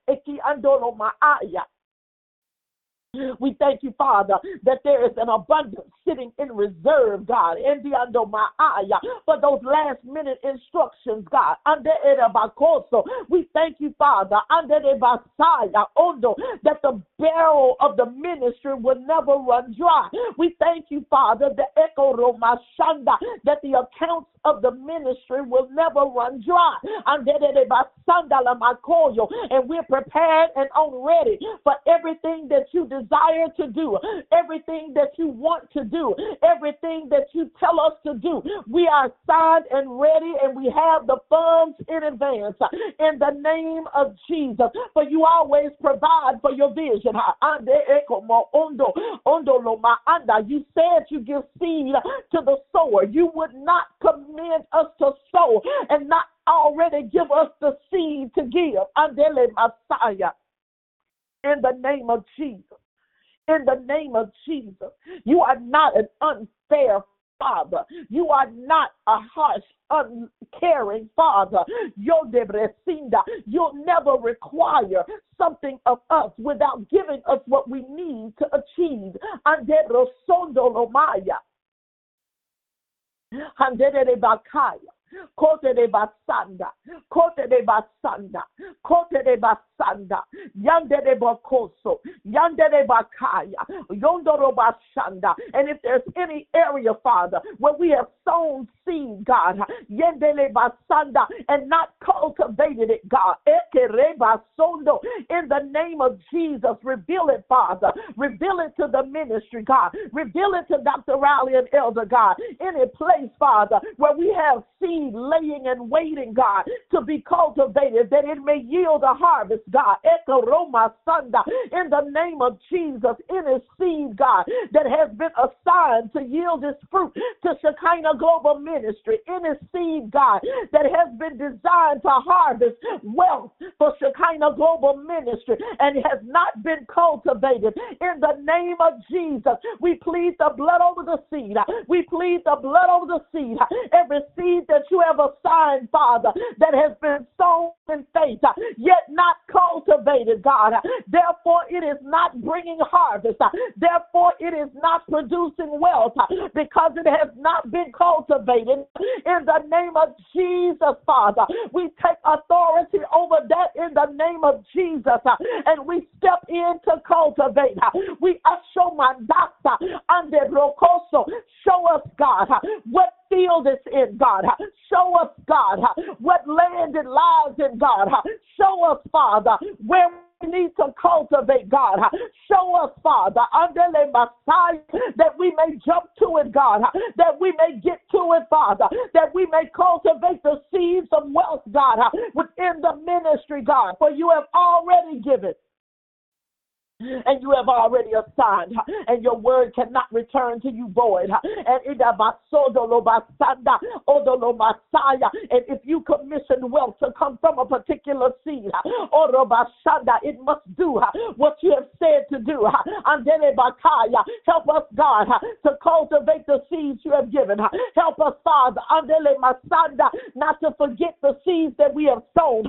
We thank you, Father, that there is an abundance sitting in reserve, God, in the under my eye for those last minute instructions, God. Under we thank you, Father, under the Basaya Ondo, that the barrel of the ministry will never run dry. We thank you, Father, the Echo Romashanda, that the accounts of the ministry will never run dry. And we're prepared and on ready for everything that you desire to do, everything that you want to do, everything that you tell us to do. We are signed and ready, and we have the funds in advance uh, in the name of Jesus. For you always provide for your vision. You said you give seed to the sower. You would not command us to sow and not already give us the seed to give. Andele Messiah. In the name of Jesus. In the name of Jesus. You are not an unfair Father. You are not a harsh, uncaring Father. You'll never require something of us without giving us what we need to achieve. Kote de basanda, kote de basanda, kote de basanda, yande de bokoso, yande de bakaya, yondoro basanda. And if there's any area, Father, where we have sown seed, God, yende de basanda, and not cultivated it, God, Ekere basondo, in the name of Jesus, reveal it, Father. Reveal it to the ministry, God. Reveal it to Dr. Riley and Elder, God. Any place, Father, where we have seed seed laying and waiting, God, to be cultivated, that it may yield a harvest, God. In the name of Jesus, in his seed, God, that has been assigned to yield its fruit to Shekinah Global Ministry, in his seed, God, that has been designed to harvest wealth for Shekinah Global Ministry and has not been cultivated. In the name of Jesus, we plead the blood over the seed. We plead the blood over the seed. Every seed that have assigned, Father, that has been sown in faith, uh, yet not cultivated, God. Uh, therefore, it is not bringing harvest. Uh, therefore, it is not producing wealth because it has not been cultivated. In the name of Jesus, Father, we take authority over that in the name of Jesus and we step in to cultivate. We show my doctor under Rocoso. Show us, God, what field it's in, God. Show us, God, what land it lies in, God. Show us, Father, where we need to cultivate, God. Show us, Father, under the Messiah, that we may jump to it, God, that we may get to it, Father, that we may cultivate the seeds of wealth, God, within the ministry, God, for you have already given and you have already assigned, and your word cannot return to you void. And if you commission wealth to come from a particular seed, oh, basanda, it must do what you have said to do. Help us, God, to cultivate the seeds you have given. Help us, Father, not to forget the seeds that we have sown.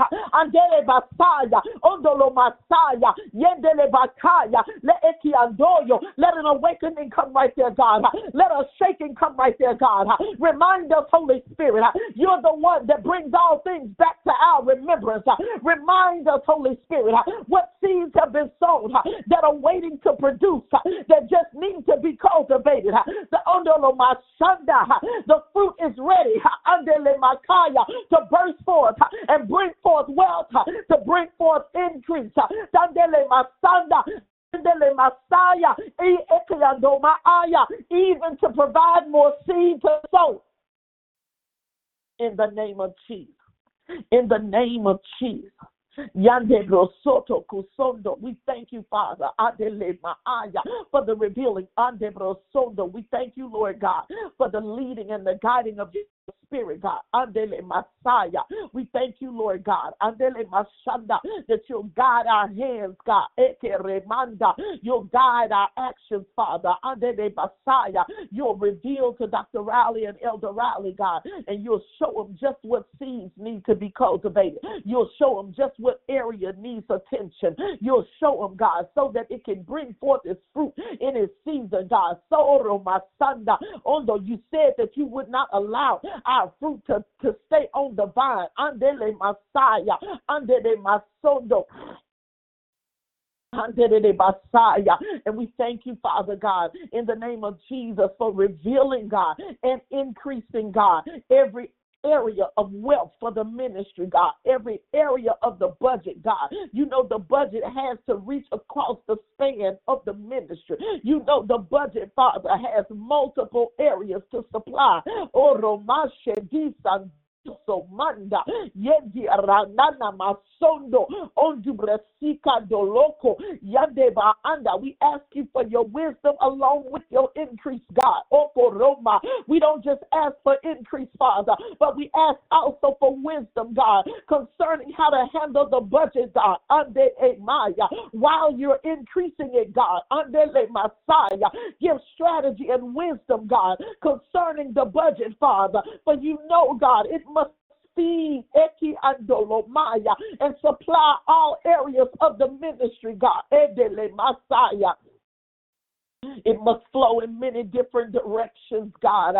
Let Etiandoyo. Let an awakening come right there, God. Let a shaking come right there, God. Remind us, Holy Spirit, you're the one that brings all things back to our remembrance. Remind us, Holy Spirit, what seeds have been sown that are waiting to produce, that just need to be cultivated. The the fruit is ready to burst forth and bring forth wealth, to bring forth increase. Even to provide more seed to sow. In the name of Jesus. In the name of Jesus. Yandebro Soto Kusondo. We thank you, Father, Adele Maaya, for the revealing. Andebro Sondo. We thank you, Lord God, for the leading and the guiding of your Spirit, God. Andele Messiah. We thank you, Lord God. Andele Mashanda, that you'll guide our hands, God. Eke Remanda. You'll guide our actions, Father. Andele Messiah. You'll reveal to Dr. Riley and Elder Riley, God, and you'll show them just what seeds need to be cultivated. You'll show them just what area needs attention. You'll show them, God, so that it can bring forth its fruit in its season, God. So, my son, although you said that you would not allow our fruit to, to stay on the vine. Andele Messiah, andele Masondo. And we thank you, Father God, in the name of Jesus for revealing, God, and increasing, God, every area of wealth for the ministry, God, every area of the budget, God. You know, the budget has to reach across the span of the ministry. You know, the budget, Father, has multiple areas to supply. Oh, so We ask you for your wisdom along with your increase, God. We don't just ask for increase, Father, but we ask also for wisdom, God, concerning how to handle the budget, God. Ande Maya. While you're increasing it, God. Ande Messiah. Give strategy and wisdom, God, concerning the budget, Father. For you know, God, it must feed Eki Andolomaya and supply all areas of the ministry, God. Edele Messiah. It must flow in many different directions, God.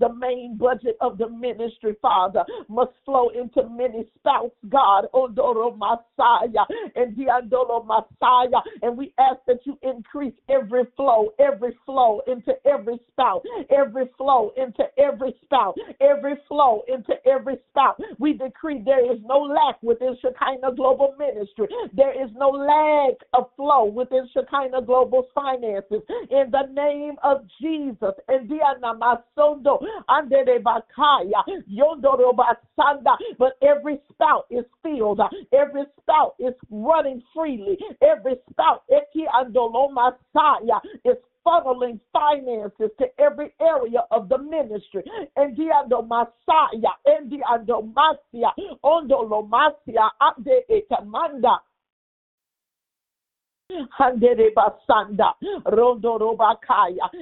The main budget of the ministry, Father, must flow into many spouts, God. Oh, Odoro Messiah and Diandolo Messiah. And we ask that you increase every flow, every flow into every spout, every flow into every spout, every flow into every spout. We decree there is no lack within Shekinah Global Ministry. There is no lack of flow within Shekinah The global Finances. In the name of Jesus. But every spout is filled. Every spout is running freely. Every spout, Masaya, is funneling finances to every area of the ministry. And diando Messiah, and diando Masia, Ondolo Masia, Ade Etamanda.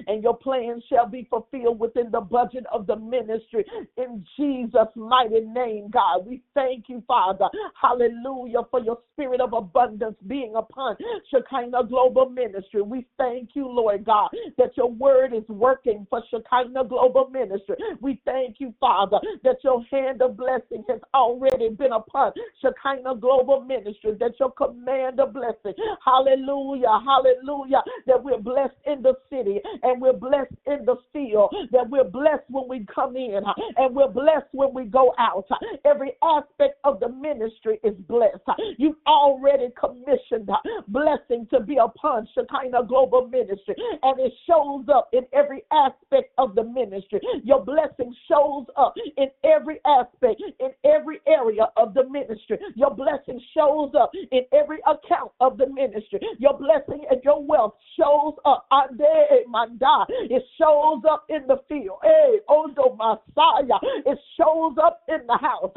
And your plans shall be fulfilled within the budget of the ministry in Jesus' mighty name, God. We thank you, Father. Hallelujah, for your spirit of abundance being upon Shekinah Global Ministry. We thank you, Lord God, that your word is working for Shekinah Global Ministry. We thank you, Father, that your hand of blessing has already been upon Shekinah Global Ministry, that your command of blessing, hallelujah Hallelujah. Hallelujah. That we're blessed in the city and we're blessed in the field. That we're blessed when we come in and we're blessed when we go out. Every aspect of the ministry is blessed. You've already commissioned blessing to be upon Shekinah Global Ministry and it shows up in every aspect of the ministry. Your blessing shows up in every aspect, in every area of the ministry. Your blessing shows up in every account of the ministry. Your blessing and your wealth shows up. It shows up in the field. Hey, oh, Ondo Messiah. It shows up in the house.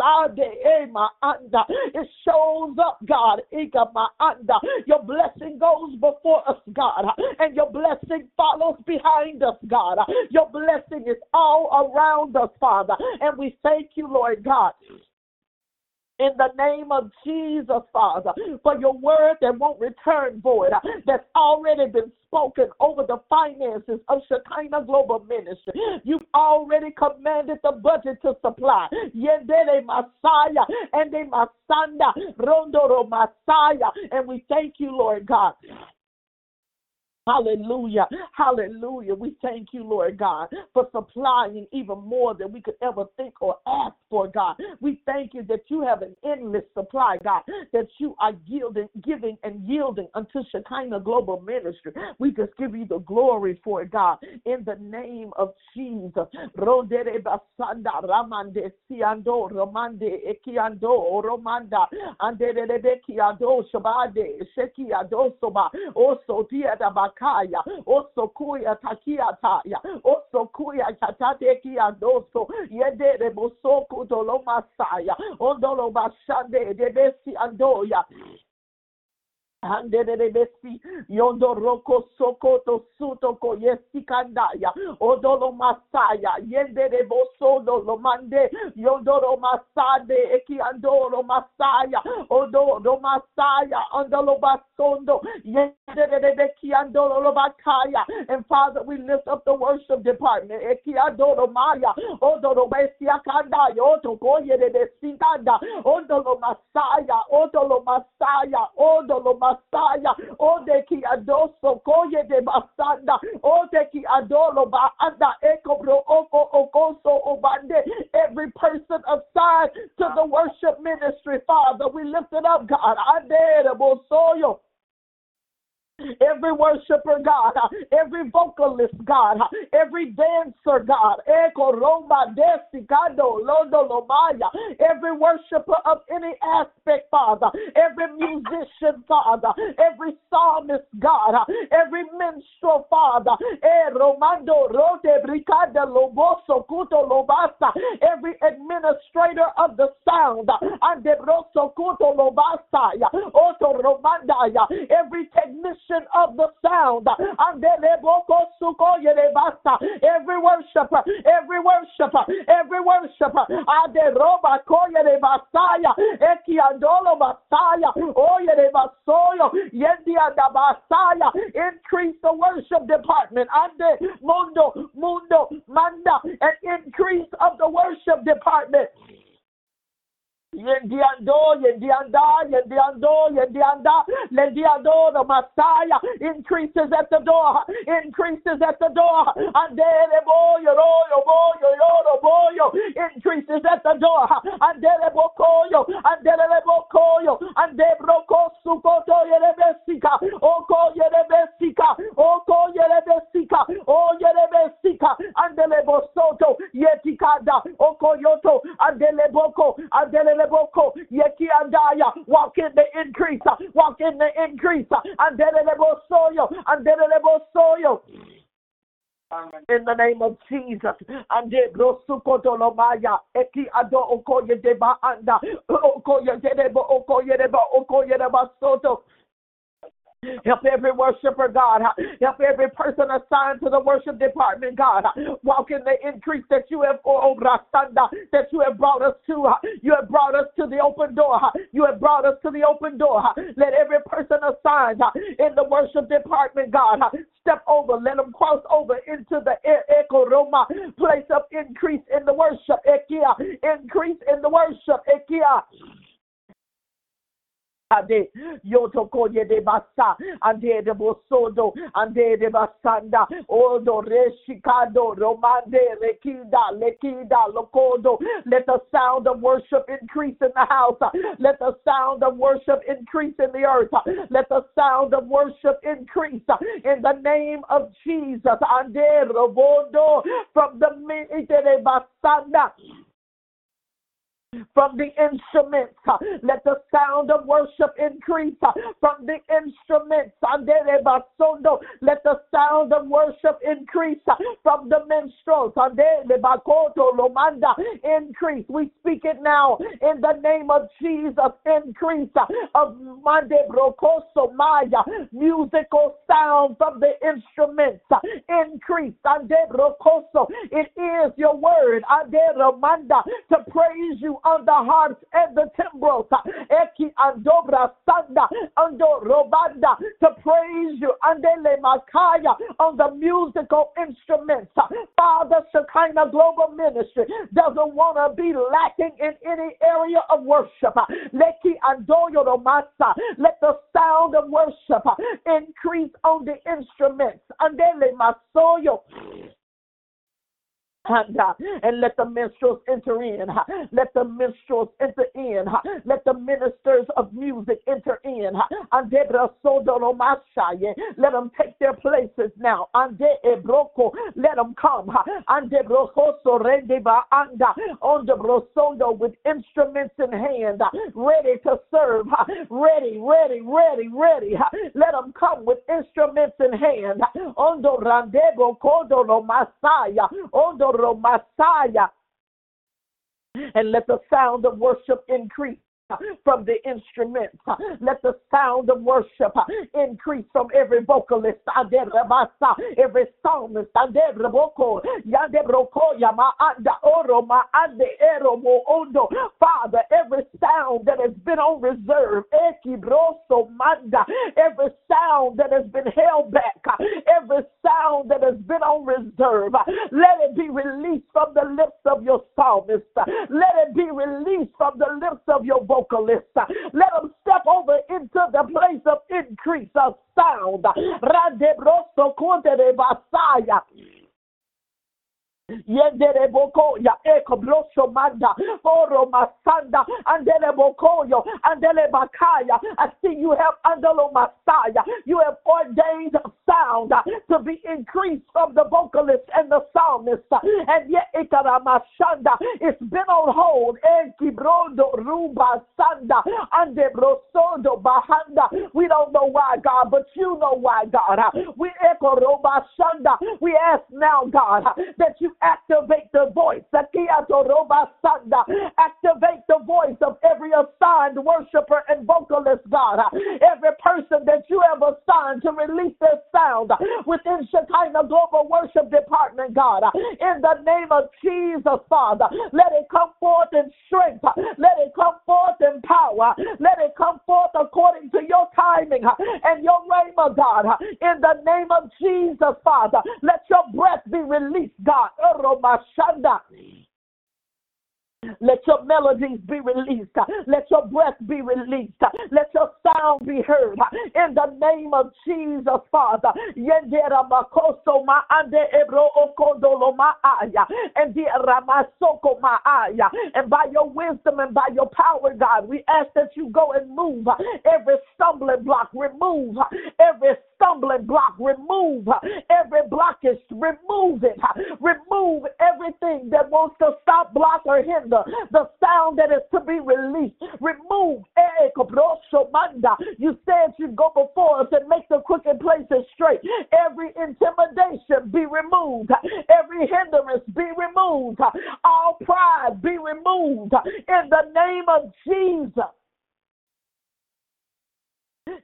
It shows up, God. Your blessing goes before us, God. And your blessing follows behind us, God. Your blessing is all around us, Father. And we thank you, Lord God in the name of Jesus, Father, for your word that won't return void, that's already been spoken over the finances of Shekinah Global Ministry. You've already commanded the budget to supply. Yendele Messiah and Masanda Rondoro Messiah. And we thank you, Lord God. Hallelujah. Hallelujah. We thank you, Lord God, for supplying even more than we could ever think or ask for, God. We thank you that you have an endless supply, God, that you are yielding, giving and yielding unto Shekinah Global Ministry. We just give you the glory for it, God, in the name of Jesus. ramande oso Osokuya Takia Taya, Osokuya Tatatekia Doso, Yede de Bosoku Dolomasaya, Ondolo Bashande, Debesi Andoya. Anderebesi, yondo roko sokoto suto ko yesi kandaya, odolo masaya, yendere bosodo lo mande, yondoro masade, eki andoro masaya, odoro masaya, andolo basondo, yendere beki andolo lo bakaya. And Father, we lift up the worship department, eki andoro maya, odoro besi akanda, yoto koye de besikanda, odolo masaya, odolo masaya, odolo masaya, Ki adoso koye de basanda. Ki adolo ba anda oko okoso obande. Every person assigned to the worship ministry, Father, we lift it up, God. Ade de bosoyo. Every worshiper, God, every vocalist, God, every dancer, God, every worshiper of any aspect, Father, every musician, Father, every psalmist, God, every minstrel, Father, eh, lobasa, every administrator of the sound, every technician of the sound. Every worshiper, every worshiper, every worshiper. Aderoba koye de basaya, eki andolo basaya, oye de basoyo, yendi basaya. Increase the worship department. Ande mundo, mundo, manda, an increase of the worship department. Yendiando, Yendianda, Yendiando, Yendianda, Lendiando, the Messiah. Increases at the door, increases at the door, and boyo, boyo, boyo, boyo, increases at the door, and bokoyo, and bokoyo, and broko sukoto yerebesika, oko yerebesika, oko yerebesika, o yerebesika, and bosoto, yetikada, oko yoto, and boko, and Walk in the increase. Walk in the increase. In the name of Jesus, and de brosukoto lomaya eki ado okoye deba anda okoye deba okoye deba okoye deba soto. Help every worshiper, God. Help every person assigned to the worship department, God. Walk in the increase that you have, oh, that you have brought us to. You have brought us to the open door. You have brought us to the open door. Let every person assigned in the worship department, God, step over. Let them cross over into the echo roma place of increase in the worship. Increase in the worship ade yotokoye de basa ande de bosodo ande de basanda odo reshikado romande rekida lekida lokodo. Let the sound of worship increase in the house. Let the sound of worship increase in the earth. Let the sound of worship increase in the name of Jesus. Ande robodo from the basanda from the instruments. Uh, let the sound of worship increase uh, from the instruments. Uh, let the sound of worship increase from the minstrels. Increase. We speak it now in the name of Jesus. Increase of Mande Brocoso Maya. Musical sound from the instruments. Increase. It is your word. To praise you on the harps and the timbrels. Eki andobra sanda ando robanda to praise you. Andele makaya on the musical instruments. Father Shekinah Global Ministry doesn't want to be lacking in any area of worship. Leki andoyo. Let the sound of worship increase on the instruments. Andele masoyo and let the minstrels enter in. Let the minstrels enter in. Let the ministers of music enter in. Let them take their places now. Let them come. With instruments in hand, ready to serve. Ready, ready, ready, ready. Let them come with instruments in hand. Ondo no masaya. Ondo Messiah. And let the sound of worship increase from the instruments. Let the sound of worship increase from every vocalist, every psalmist, Father, every sound that has been on reserve, every sound that has been held back, every sound that has been on reserve, let it be released from the lips of your psalmist. Let it be released from the lips of your vocalist. Let them step over into the place of increase of sound. Yendere bokoya ekoblosho manda oro masanda andele bokoyo andele bakaya. I see you have andelo masaya. You have ordained sound to be increased from the vocalist and the psalmist, and yet ikaramashanda it's been on hold. Ekibrondo ruba sanda ande brosondo bahanda. We don't know why, God, but you know why, God. We echo roba shanda. We ask now, God, that you activate the voice. Activate the voice of every assigned worshiper and vocalist, God. Every person that you have assigned to release their sound within Shekinah Global Worship Department, God. In the name of Jesus, Father, let it come forth in strength. Let it come forth in power. Let it come forth according to your timing and your rhema, God. In the name of Jesus, Father, let your breath be released, God. Let your melodies be released. Let your breath be released. Let your sound be heard. In the name of Jesus, Father. And by your wisdom and by your power, God, we ask that you go and move every stumbling block. Remove every stumbling block. Remove every blockage. Remove it. Remove everything that wants to stop, block, or hinder the sound that is to be released. Remove. You said you'd go before us and make the crooked places straight. Every intimidation be removed. Every hindrance be removed. All pride be removed. In the name of Jesus.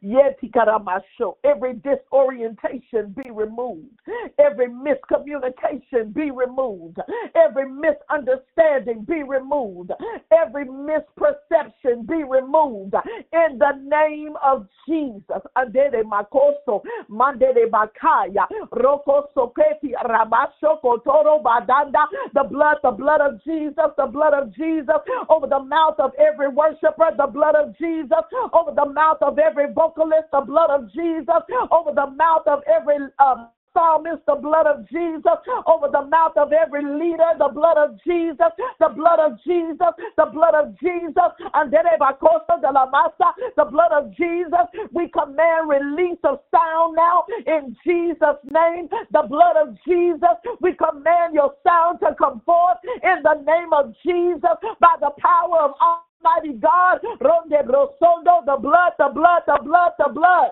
Yetikaramasho. Every disorientation be removed. Every miscommunication be removed. Every misunderstanding be removed. Every misperception be removed. In the name of Jesus. Adede makoso. Mandede bakaya. Rokoso keti ramasho kotoro badanda. The blood, the blood of Jesus, the blood of Jesus over the mouth of every worshiper, the blood of Jesus over the mouth of every vocalist, the blood of Jesus over the mouth of every um, psalmist, the blood of Jesus over the mouth of every leader, the blood of Jesus, the blood of Jesus, the blood of Jesus, and the blood of Jesus. We command release of sound now in Jesus' name. The blood of Jesus. We command your sound to come forth in the name of Jesus by the power of Almighty God. The blood, the blood, the blood, the blood.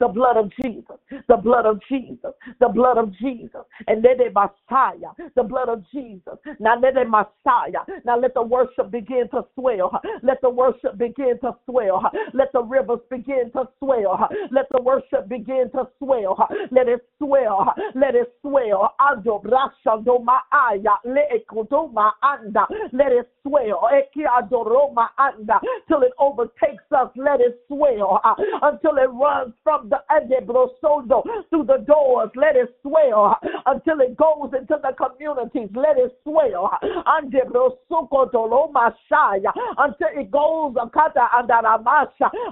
The blood of Jesus, the blood of Jesus, the blood of Jesus, and let it Messiah, the blood of Jesus. Now let it Messiah. Now let the worship begin to swell. Let the worship begin to swell. Let the rivers begin to swell. Let the worship begin to swell. Let it swell. Let it swell. Ando brasha do maaya le ekodo anda. Let it swell. Eki adoro anda till it overtakes us. Let it swell until it runs from the Adebrosondo through the doors. Let it swell until it goes into the communities. Let it swell. Until it goes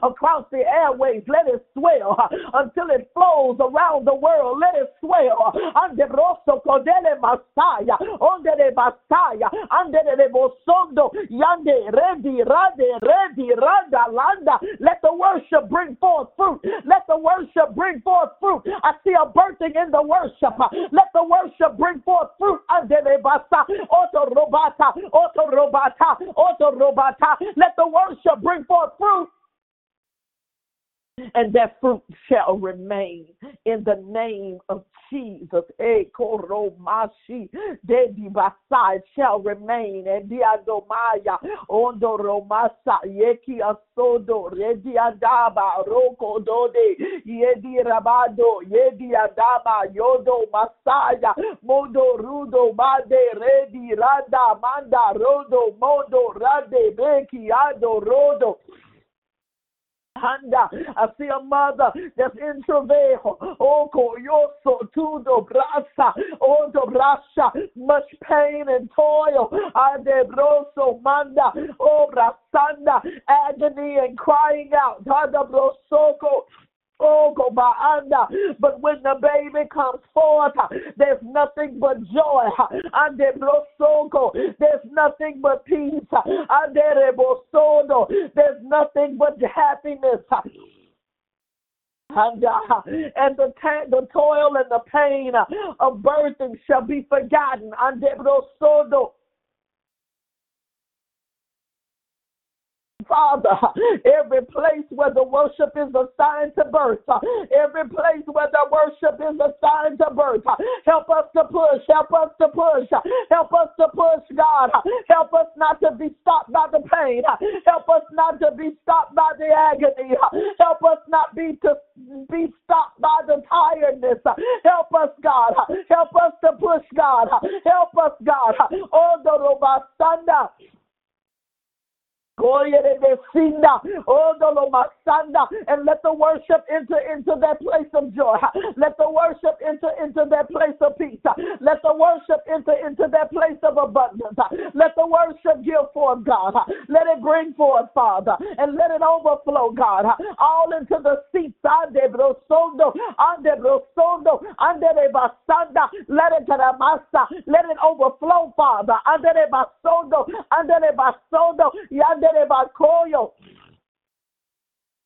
across the airways. Let it swell until it flows around the world. Let it swell. Let the worship bring forth fruit. Let the worship bring forth fruit. I see a birthing in the worship. Let the worship bring forth fruit. Andele basa. Auto robata. Auto robata. Auto robata. Let the worship bring forth fruit and that fruit shall remain in the name of Jesus. E koromashi dedi basai shall remain. And diadomaya ondo romasa yeki asodo redi adaba roko dode yedi rabado yedi adaba yodo masaya modo rudo made redi rada manda rodo modo rade beki ado rodo Handa. I see a mother that's in travail. Oh, coyoso, tudo, brasa, ondo, brasa, much pain and toil. Adebroso, manda, oh, brasanda, agony and crying out. Hada, brosoko. Oh, go by. But when the baby comes forth, there's nothing but joy. And there's nothing but peace. There's nothing but happiness. And, uh, and the, the toil and the pain of birthing shall be forgotten. Father, every place where the worship is assigned to birth, every place where the worship is assigned to birth, help us to push, help us to push, help us to push, God. Help us not to be stopped by the pain, help us not to be stopped by the agony, help us not be to be stopped by the tiredness. Help us, God. Help us to push, God. Help us, God. Oh, the Oh, and let the worship enter into that place of joy. Let the worship enter into that place of peace. Let the worship enter into that place of abundance. Let the worship give forth, God. Let it bring forth, Father, and let it overflow, God, all into the seats. Let it let it overflow, Father. Under the basondo, under the Terebakoyo.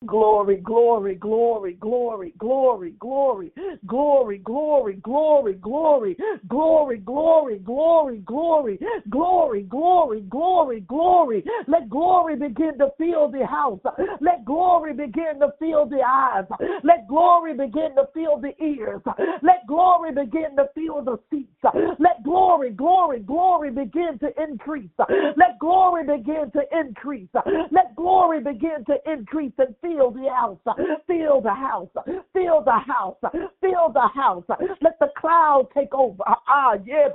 Glory, glory, glory, glory, glory, glory, glory, glory, glory, glory, glory, glory, glory, glory, glory, glory, glory, glory. Let glory begin to fill the house. Let glory begin to fill the eyes. Let glory begin to fill the ears. Let glory begin to fill the seats. Let glory, glory, glory begin to increase. Let glory begin to increase. Let glory begin to increase and fill Fill the house. Fill the house. Fill the house. Fill the house. Let the cloud take over. Ah, yeah,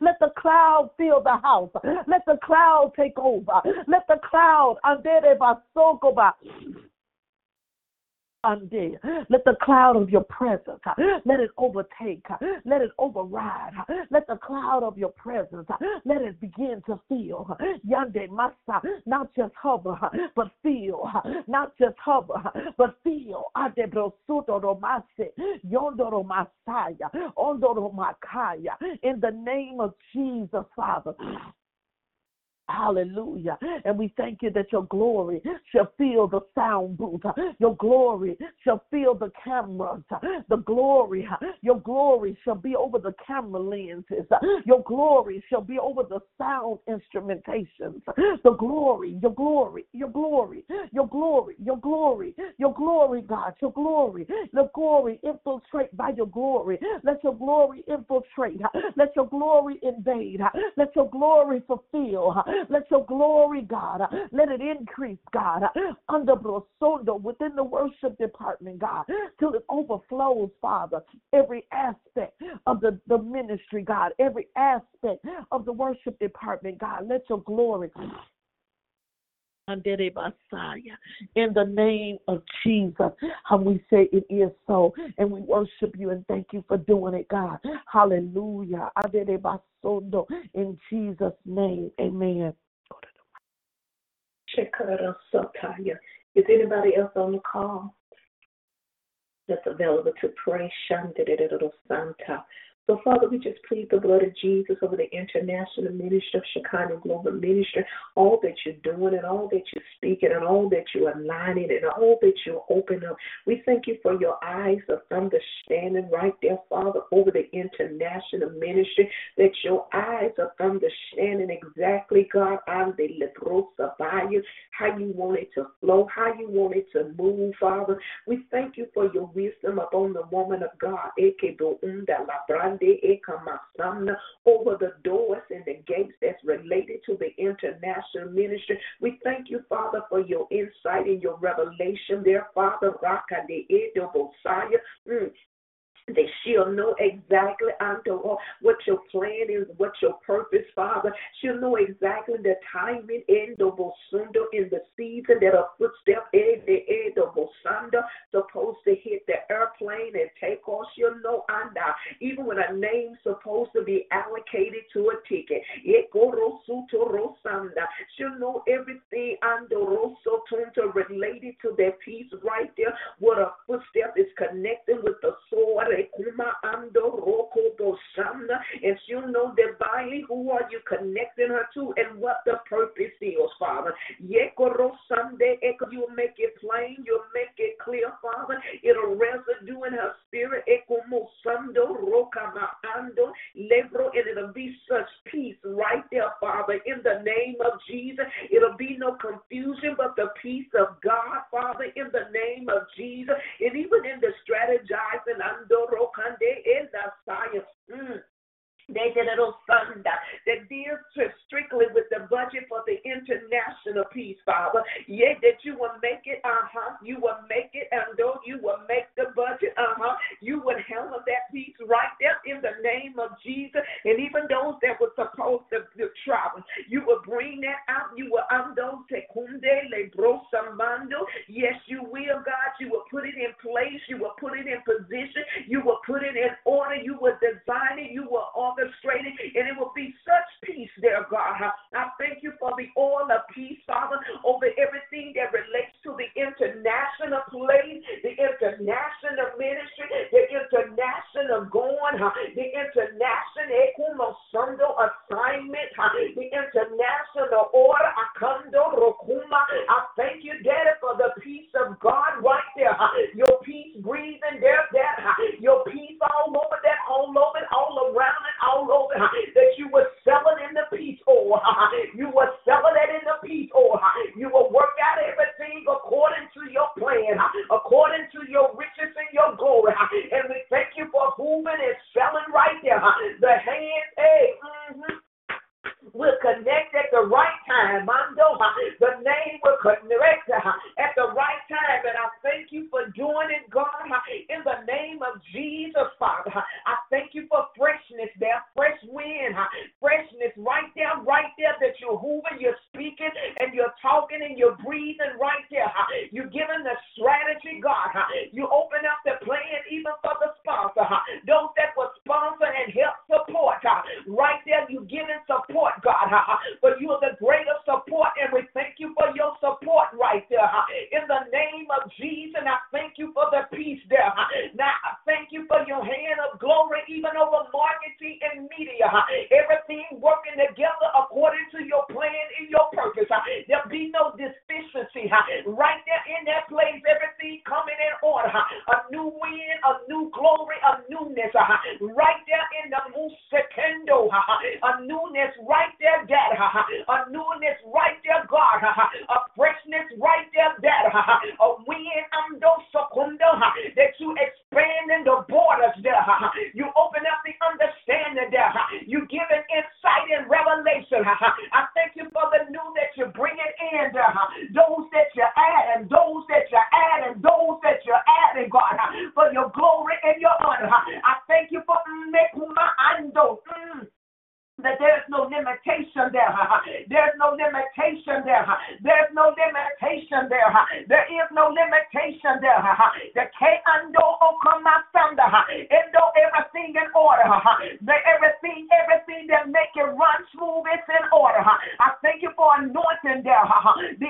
Let the cloud fill the house. Let the cloud take over. Let the cloud andere basokoba let the cloud of your presence, uh, let it overtake, uh, let it override, uh, let the cloud of your presence, let it begin to feel. Yande masa, not just hover, but feel, not just hover, but feel. Adebrosuto romase, yondoro masaya, ondoro makaya. In the name of Jesus, Father. Hallelujah. And we thank you that your glory shall fill the sound booth. Your glory shall fill the cameras. The glory, your glory shall be over the camera lenses. Your glory shall be over the sound instrumentations. The glory, your glory, your glory, your glory, your glory, your glory, God, your glory, the glory infiltrate by your glory. Let your glory infiltrate. Let your glory invade. Let your glory fulfill. Let your glory, God, let it increase, God, under Brosondo within the worship department, God, till it overflows, Father. Every aspect of the, the ministry, God, every aspect of the worship department, God, let your glory in the name of Jesus, how we say it is so, and we worship you and thank you for doing it, God. Hallelujah. In Jesus' name, amen. Is anybody else on the call that's available to pray? Santa. So, Father, we just plead the blood of Jesus over the international ministry of Shekinah Global Ministry, all that you're doing and all that you're speaking and all that you're aligning and all that you're opening up. We thank you for your eyes of understanding right there, Father, over the international ministry, that your eyes of understanding exactly, God, I'm the litrosa by you. how you want it to flow, how you want it to move, Father. We thank you for your wisdom upon the woman of God over the doors and the gates that's related to the international ministry. We thank you, Father, for your insight and your revelation there, Father. Mm that she'll know exactly under what your plan is, what your purpose, Father. She'll know exactly the timing in the Bosundo in the season that a footstep in the end of Bosunda supposed to hit the airplane and take off. She'll know under even when a name's supposed to be allocated to a ticket. She'll know everything under Rosso Tunta related to that piece right there. What a footstep is connecting with the and she'll know divinely who are you connecting her to and what the purpose is, Father. Sunday, you'll make it plain, you'll make it clear, Father. It'll residue in her spirit. And it'll be such peace right there, Father, in the name of Jesus. It'll be no confusion, but the peace of God, Father, in the name of Jesus. And even in the strategizing, Andorokande in the science. Mm. They did it on Sunday that deals strictly with the budget for the international peace, Father. Yeah, that you will make it, uh huh. You will make it, and though you will make the budget, uh huh. You will handle that peace right there in the name of Jesus. And even those that were supposed to, to travel, you will bring that out. You will. Yes, you will, God. You will put it in place. You will put it in position. You will put it in order. You will design it. You will orchestrate it. And it will be such peace there, God. I thank you for the oil of peace, Father, over everything that relates to the international place, the international ministry, the international going, the international eh, assignment, the international order. I thank you, Daddy, for the peace of God right there. Your peace breathing there, that your peace all over that, all over it, all around it, all it, that you were selling in the peace oil. <laughs> You were selling it in the peace oil. <laughs> You will work out everything according to your plan, <laughs> according to your riches and your glory. And we thank you for moving and selling right there. The hands, hey, mm-hmm will connect at the right time. Mando, the name will connect uh, at the right time. And I thank you for doing it, God, uh, in the name of Jesus, Father. I thank you for freshness there, fresh wind, uh, freshness right there, right there that you're moving, you're speaking, and you're talking, and you're breathing right there. You're giving the strategy, God. You open up the plan even for the sponsor, those that will sponsor and help support. Right there, you're giving support, God. But you are the greatest support, and we thank you for your support right there. In the name of Jesus, and I thank you for the peace there. Now, I thank you for your hand of glory, even over marketing and media. Everything working together according to your plan and your purpose. There'll be no deficiency. Right there in that place, everything coming in order. A new wind, a new glory, a newness. Right there in the Musekendo. A newness right there, Dad. A newness right there, God. <laughs> <laughs> A freshness right there, Dad. <laughs> A wind, um, I'm that you expanding the borders there. You open up the understanding there. You give an insight and revelation. I thank you for the new that you're bringing in there. Those that you're adding, those that you're adding, those that you're adding, God, for your glory and your honor. I thank you for Mekuma Ando. Mm that there's no limitation there. <laughs> There's no limitation there. <laughs> There's no limitation there. <laughs> There is no limitation there. The K ando okamasanda. Endo everything in order. The everything, everything that make it run smooth is in order. I thank you for anointing there. The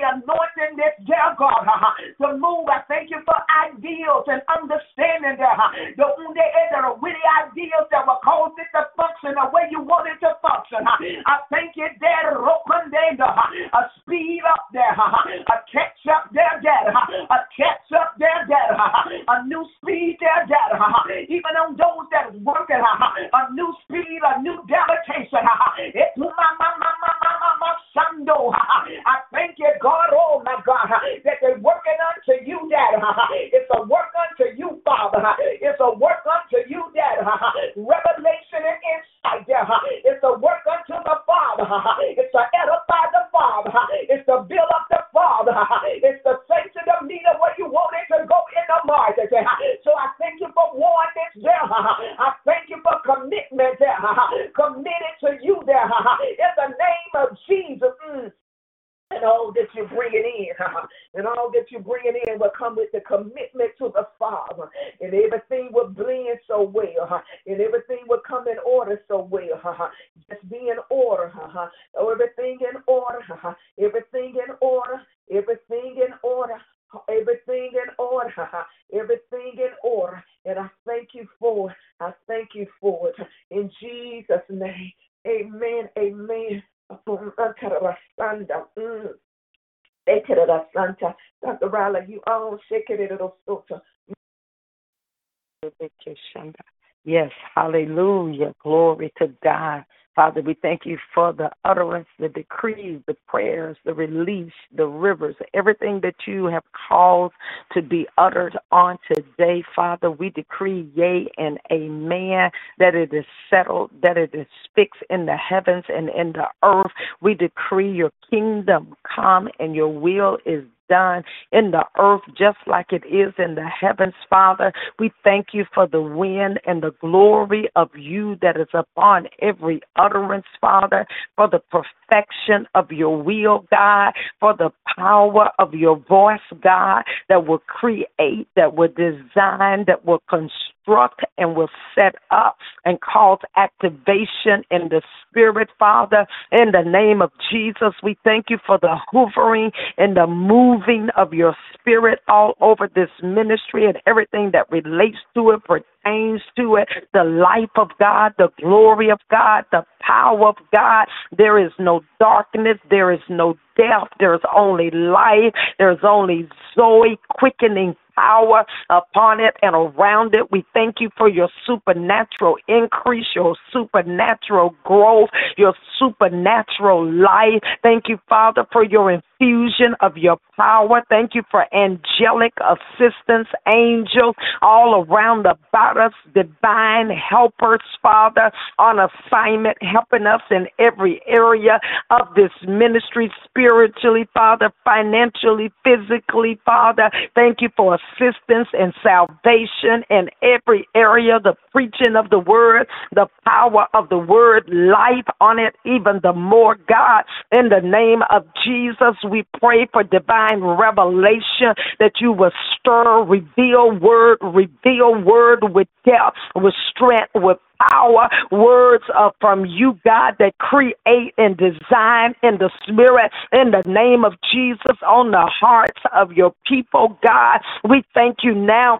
hallelujah. Glory to God. Father, we thank you for the utterance, the decrees, the prayers, the release, the rivers, everything that you have called to be uttered on today, Father. We decree yea and amen, that it is settled, that it is fixed in the heavens and in the earth. We decree your kingdom come and your will is done in the earth just like it is in the heavens, Father. We thank you for the wind and the glory of you that is upon every utterance, Father, for the perfection of your will, God, for the power of your voice, God, that will create, that will design, that will construct and will set up and cause activation in the spirit, Father. In the name of Jesus, we thank you for the hoovering and the moving of your spirit all over this ministry and everything that relates to it, pertains to it, the life of God, the glory of God, the power of God. There is no darkness, there is no death, there's only life, there's only Zoe quickening power upon it and around it. We thank you for your supernatural increase, your supernatural growth, your supernatural life. Thank you, Father, for your infusion of your power. Thank you for angelic assistance, angels all around about us, divine helpers, Father, on assignment, helping us in every area of this ministry, spiritually, Father, financially, physically, Father. Thank you for assistance and salvation in every area, the preaching of the word, the power of the word, life on it, even the more, God. In the name of Jesus, we pray for divine revelation that you will stir, reveal word, reveal word with depth, with strength, with power, words are from you, God, that create and design in the spirit, in the name of Jesus, on the hearts of your people, God. We thank you now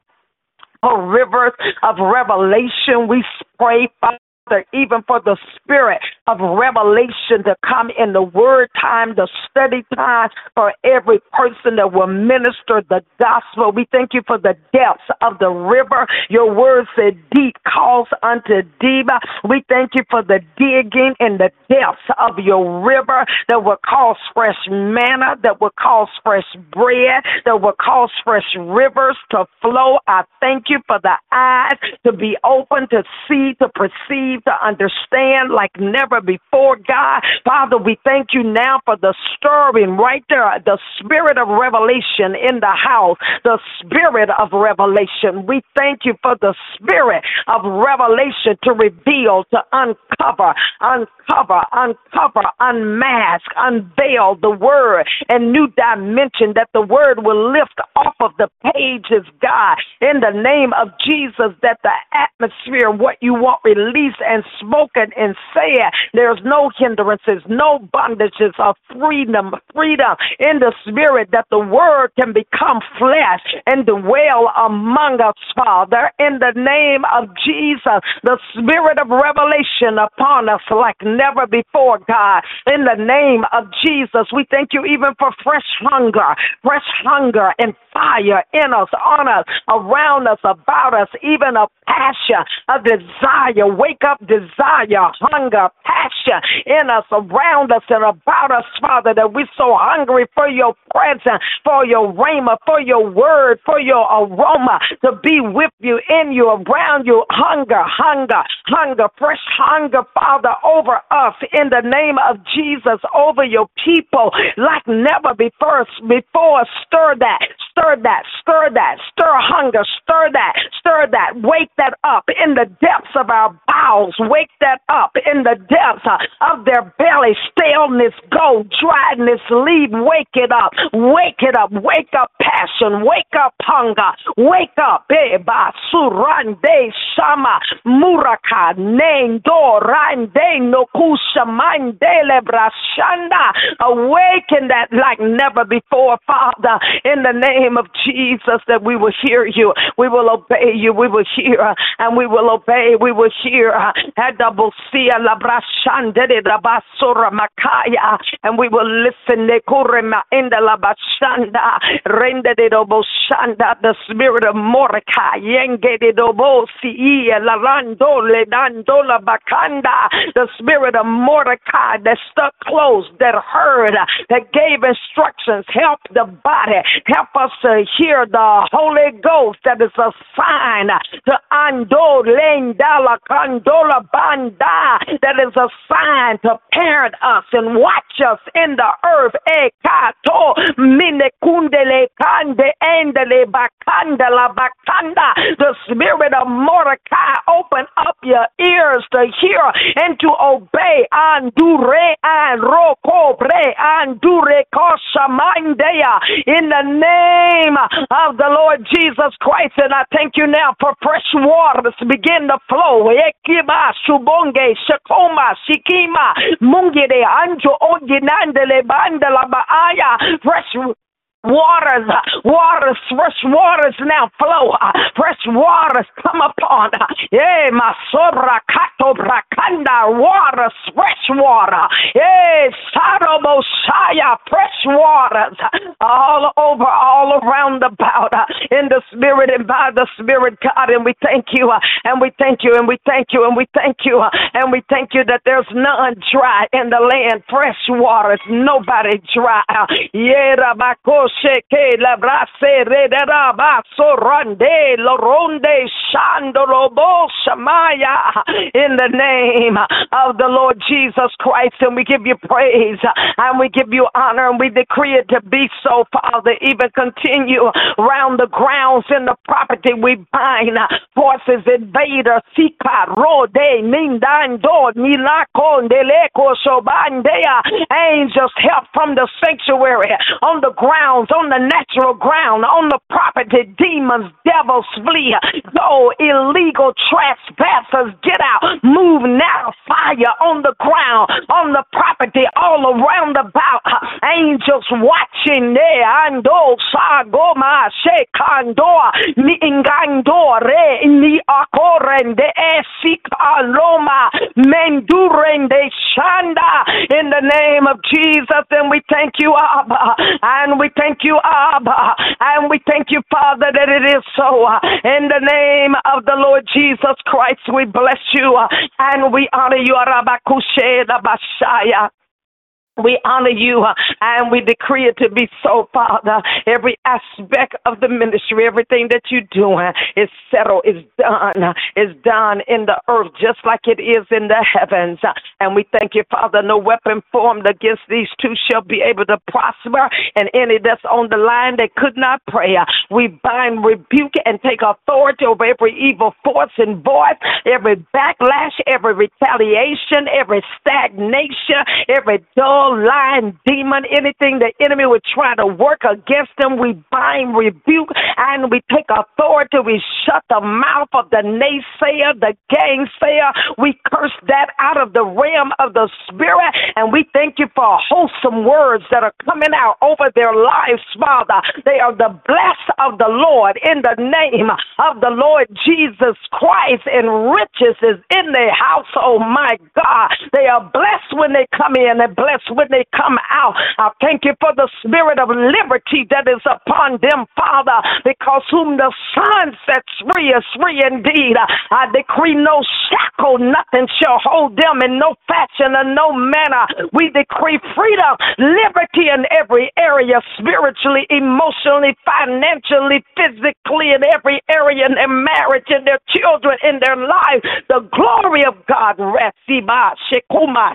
for rivers of revelation. We pray, Father even for the spirit of revelation to come in the word time, the study time for every person that will minister the gospel. We thank you for the depths of the river. Your word said deep calls unto deep. We thank you for the digging in the depths of your river that will cause fresh manna, that will cause fresh bread, that will cause fresh rivers to flow. I thank you for the eyes to be open to see, to perceive to understand like never before, God. Father, we thank you now for the stirring right there, the spirit of revelation in the house, the spirit of revelation. We thank you for the spirit of revelation to reveal, to uncover, uncover, uncover, unmask, unveil the word and new dimension that the word will lift off of the pages, God, in the name of Jesus, that the atmosphere, what you want released and spoken and said. There's no hindrances, no bondages of freedom, freedom in the spirit that the word can become flesh and dwell among us, Father, in the name of Jesus. The spirit of revelation upon us like never before, God. In the name of Jesus, we thank you even for fresh hunger, fresh hunger and fire in us, on us, around us, about us, even a passion, a desire. Wake up desire, hunger, passion in us, around us, and about us, Father, that we're so hungry for your presence, for your rhema, for your word, for your aroma, to be with you, in you, around you. Hunger, hunger, hunger, fresh hunger, Father, over us in the name of Jesus, over your people like never before. Before, stir that Stir that, stir that, stir hunger, stir that, stir that. Wake that up in the depths of our bowels. Wake that up in the depths of their belly. Staleness go, dryness leave. Wake it up, wake it up, wake up passion, wake up hunger, wake up. Eh, Eba surande shama muraka nendo rande nokusha mandele brashanda. Awaken that like never before, Father, in the name of Jesus, that we will hear you, we will obey you, we will hear, uh, and we will obey, we will hear. Uh, makaya, and we will listen. The spirit of Mordecai, the spirit of Mordecai that stuck close, that heard, that gave instructions, help the body, help us to hear the Holy Ghost that is a sign to ando lenda la candola banda, that is a sign to parent us and watch us in the earth. E kato mine kundele kande endele Bakandala bakanda, the spirit of Mordecai, open up your ears to hear and to obey. Andure and roko bre andure koshamandea in the name of the Lord Jesus Christ. And I thank you now for fresh waters begin to flow. Shikima anjo baaya fresh Waters, uh, waters, fresh waters now flow. Uh, fresh waters come upon. Uh, yeah, my sobra kato brakanda waters, fresh water. Yeah, sarobo shaya, fresh waters all over, all around about in the spirit and by the spirit, God. And we thank you, and we thank you, and we thank you, and we thank you, and we thank you that there's none dry in the land. Fresh waters, nobody dry. Yeah, rabako sheke la brase redera baso ronde lo ronde shandolo bo shamaya in the name of the Lord Jesus Christ and we give you praise and we give you honor and we decree it to be so Father even continue round the grounds in the property we bind forces invader sika rode nindando nilako ndeleko sobandea angels help from the sanctuary on the on the natural ground, on the property, demons, devils flee. Go, illegal trespassers, get out. Move now, fire on the ground, on the property, all around about. Angels watching there. Ando sagoma shekando ni ingandore ni akorende esikaloma mendurende shanda in the name of Jesus. And we thank you, Abba, and we thank you, Abba. And we thank you, Father, that it is so. In the name of the Lord Jesus Christ, we bless you and we honor you. Arabakushe Bashaya. We honor you uh, and we decree it to be so, Father. Every aspect of the ministry, everything that you're doing is settled, is done, uh, is done in the earth just like it is in the heavens. Uh, And we thank you, Father. No weapon formed against these two shall be able to prosper. And any that's on the line that could not pray, uh, we bind, rebuke, and take authority over every evil force and voice, every backlash, every retaliation, every stagnation, every dull lying demon, anything the enemy would try to work against them, we bind, rebuke, and we take authority. We shut the mouth of the naysayer, the gangsayer. We curse that out of the realm of the spirit, and we thank you for wholesome words that are coming out over their lives, Father. They are the blessed of the Lord in the name of the Lord Jesus Christ, and riches is in their household. Oh my God, they are blessed when they come in and blessed when they come out. I thank you for the spirit of liberty that is upon them, Father, because whom the Son sets free is free indeed. I decree no shackle, nothing shall hold them in no fashion and no manner. We decree freedom, liberty in every area, spiritually, emotionally, financially, physically, in every area in their marriage, in their children, in their life. The glory of God rests. Shikuma.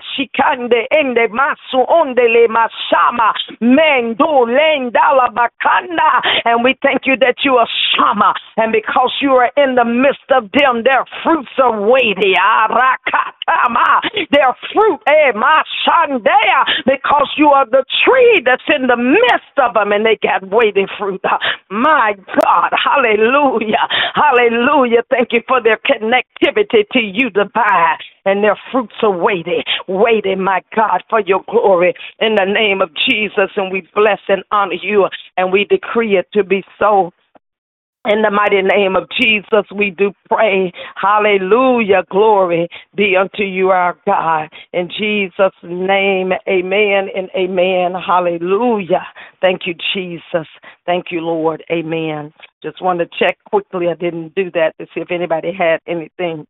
Bakanda. And we thank you that you are Shammah. And because you are in the midst of them, their fruits are weighty. Arakatama. Their fruit, eh, mashandea, because you are the tree that's in the midst of them and they got weighty fruit. My God. Hallelujah. Hallelujah. Thank you for their connectivity to you, divine. And their fruits are weighty, weighty, my God, for your glory in the name of Jesus. And we bless and honor you and we decree it to be so. In the mighty name of Jesus, we do pray. Hallelujah. Glory be unto you, our God. In Jesus' name, amen and amen. Hallelujah. Thank you, Jesus. Thank you, Lord. Amen. Just want to check quickly. I didn't do that to see if anybody had anything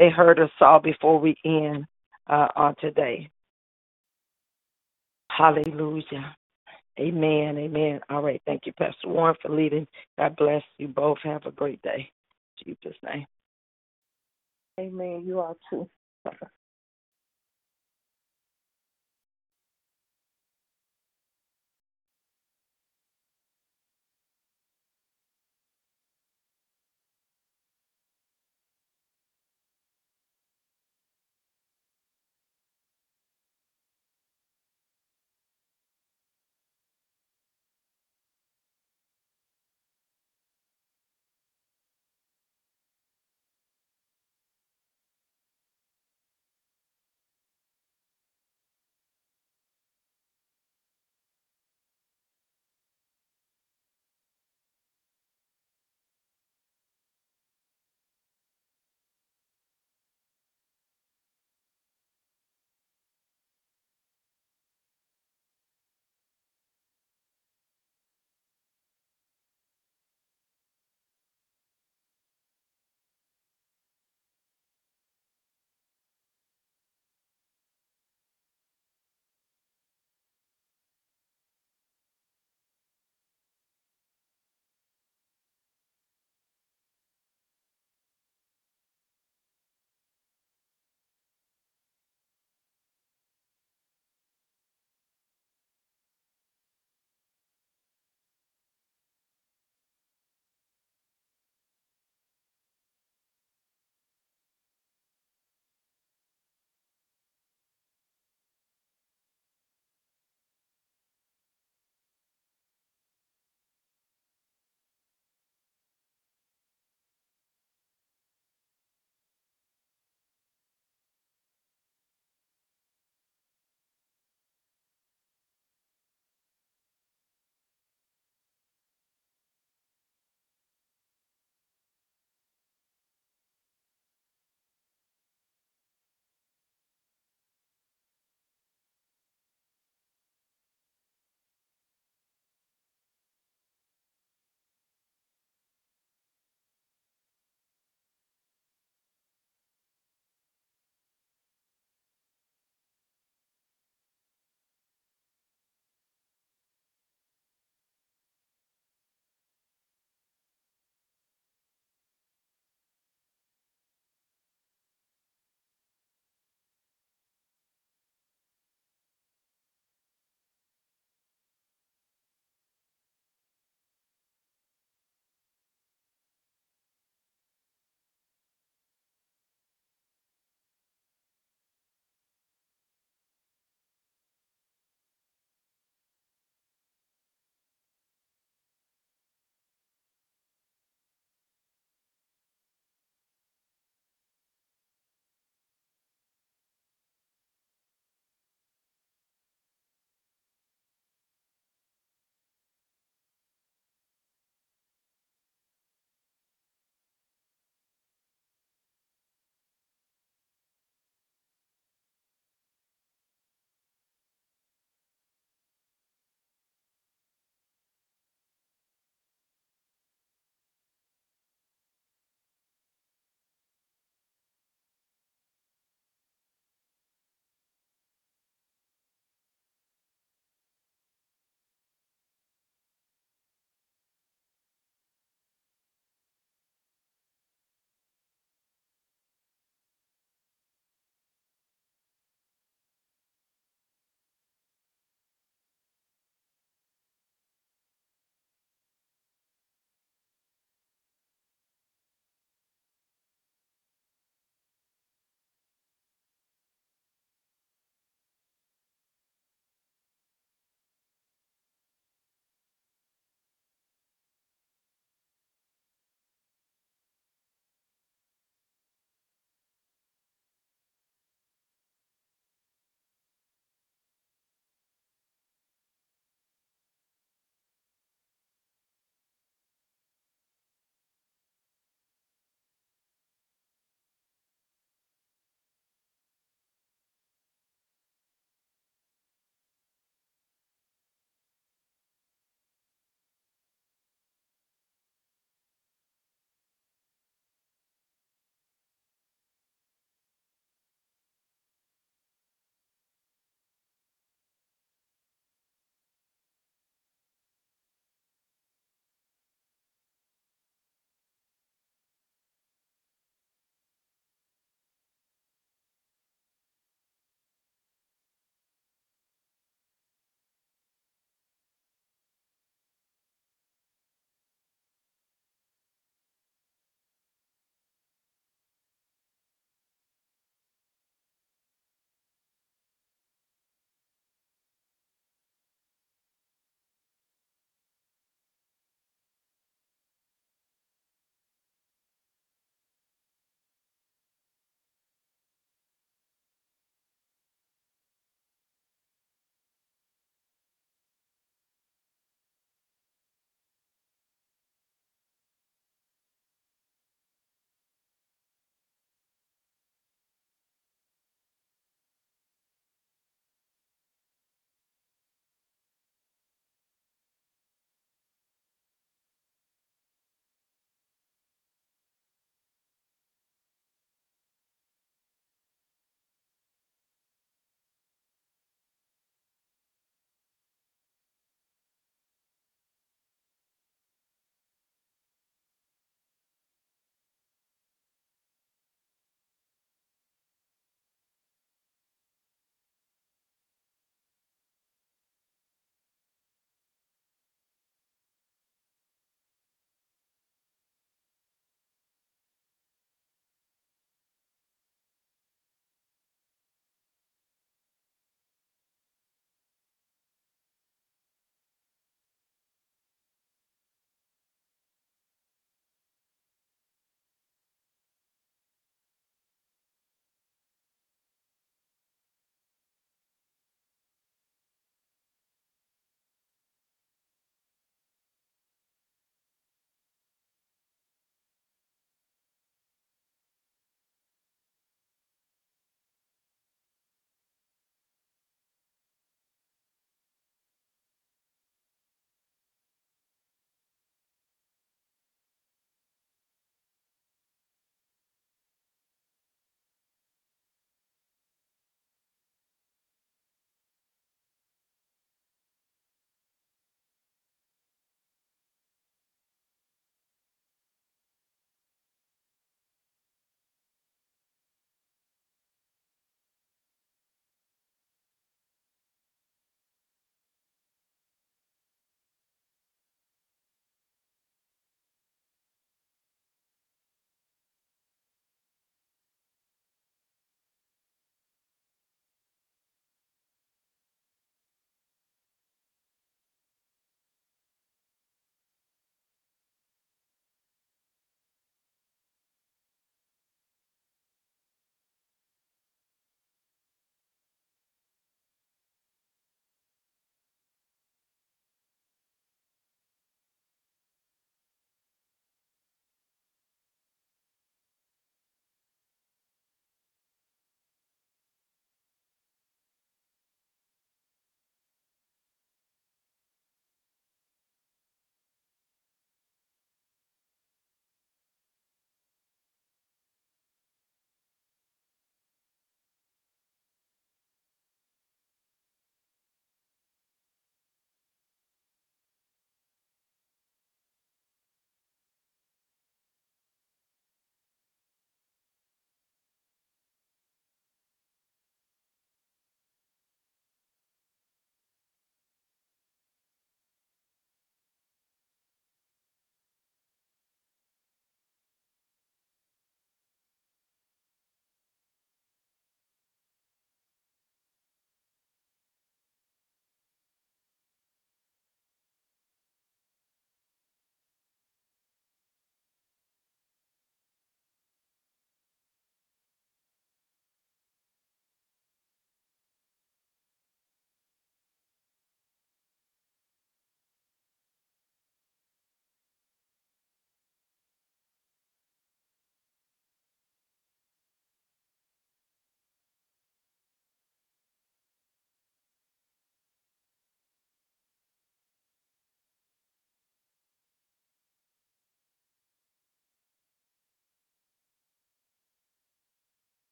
they heard or saw before we end uh, on today. Hallelujah. Amen. Amen. All right. Thank you, Pastor Warren, for leading. God bless you both. Have a great day. In Jesus' name. Amen. You are too.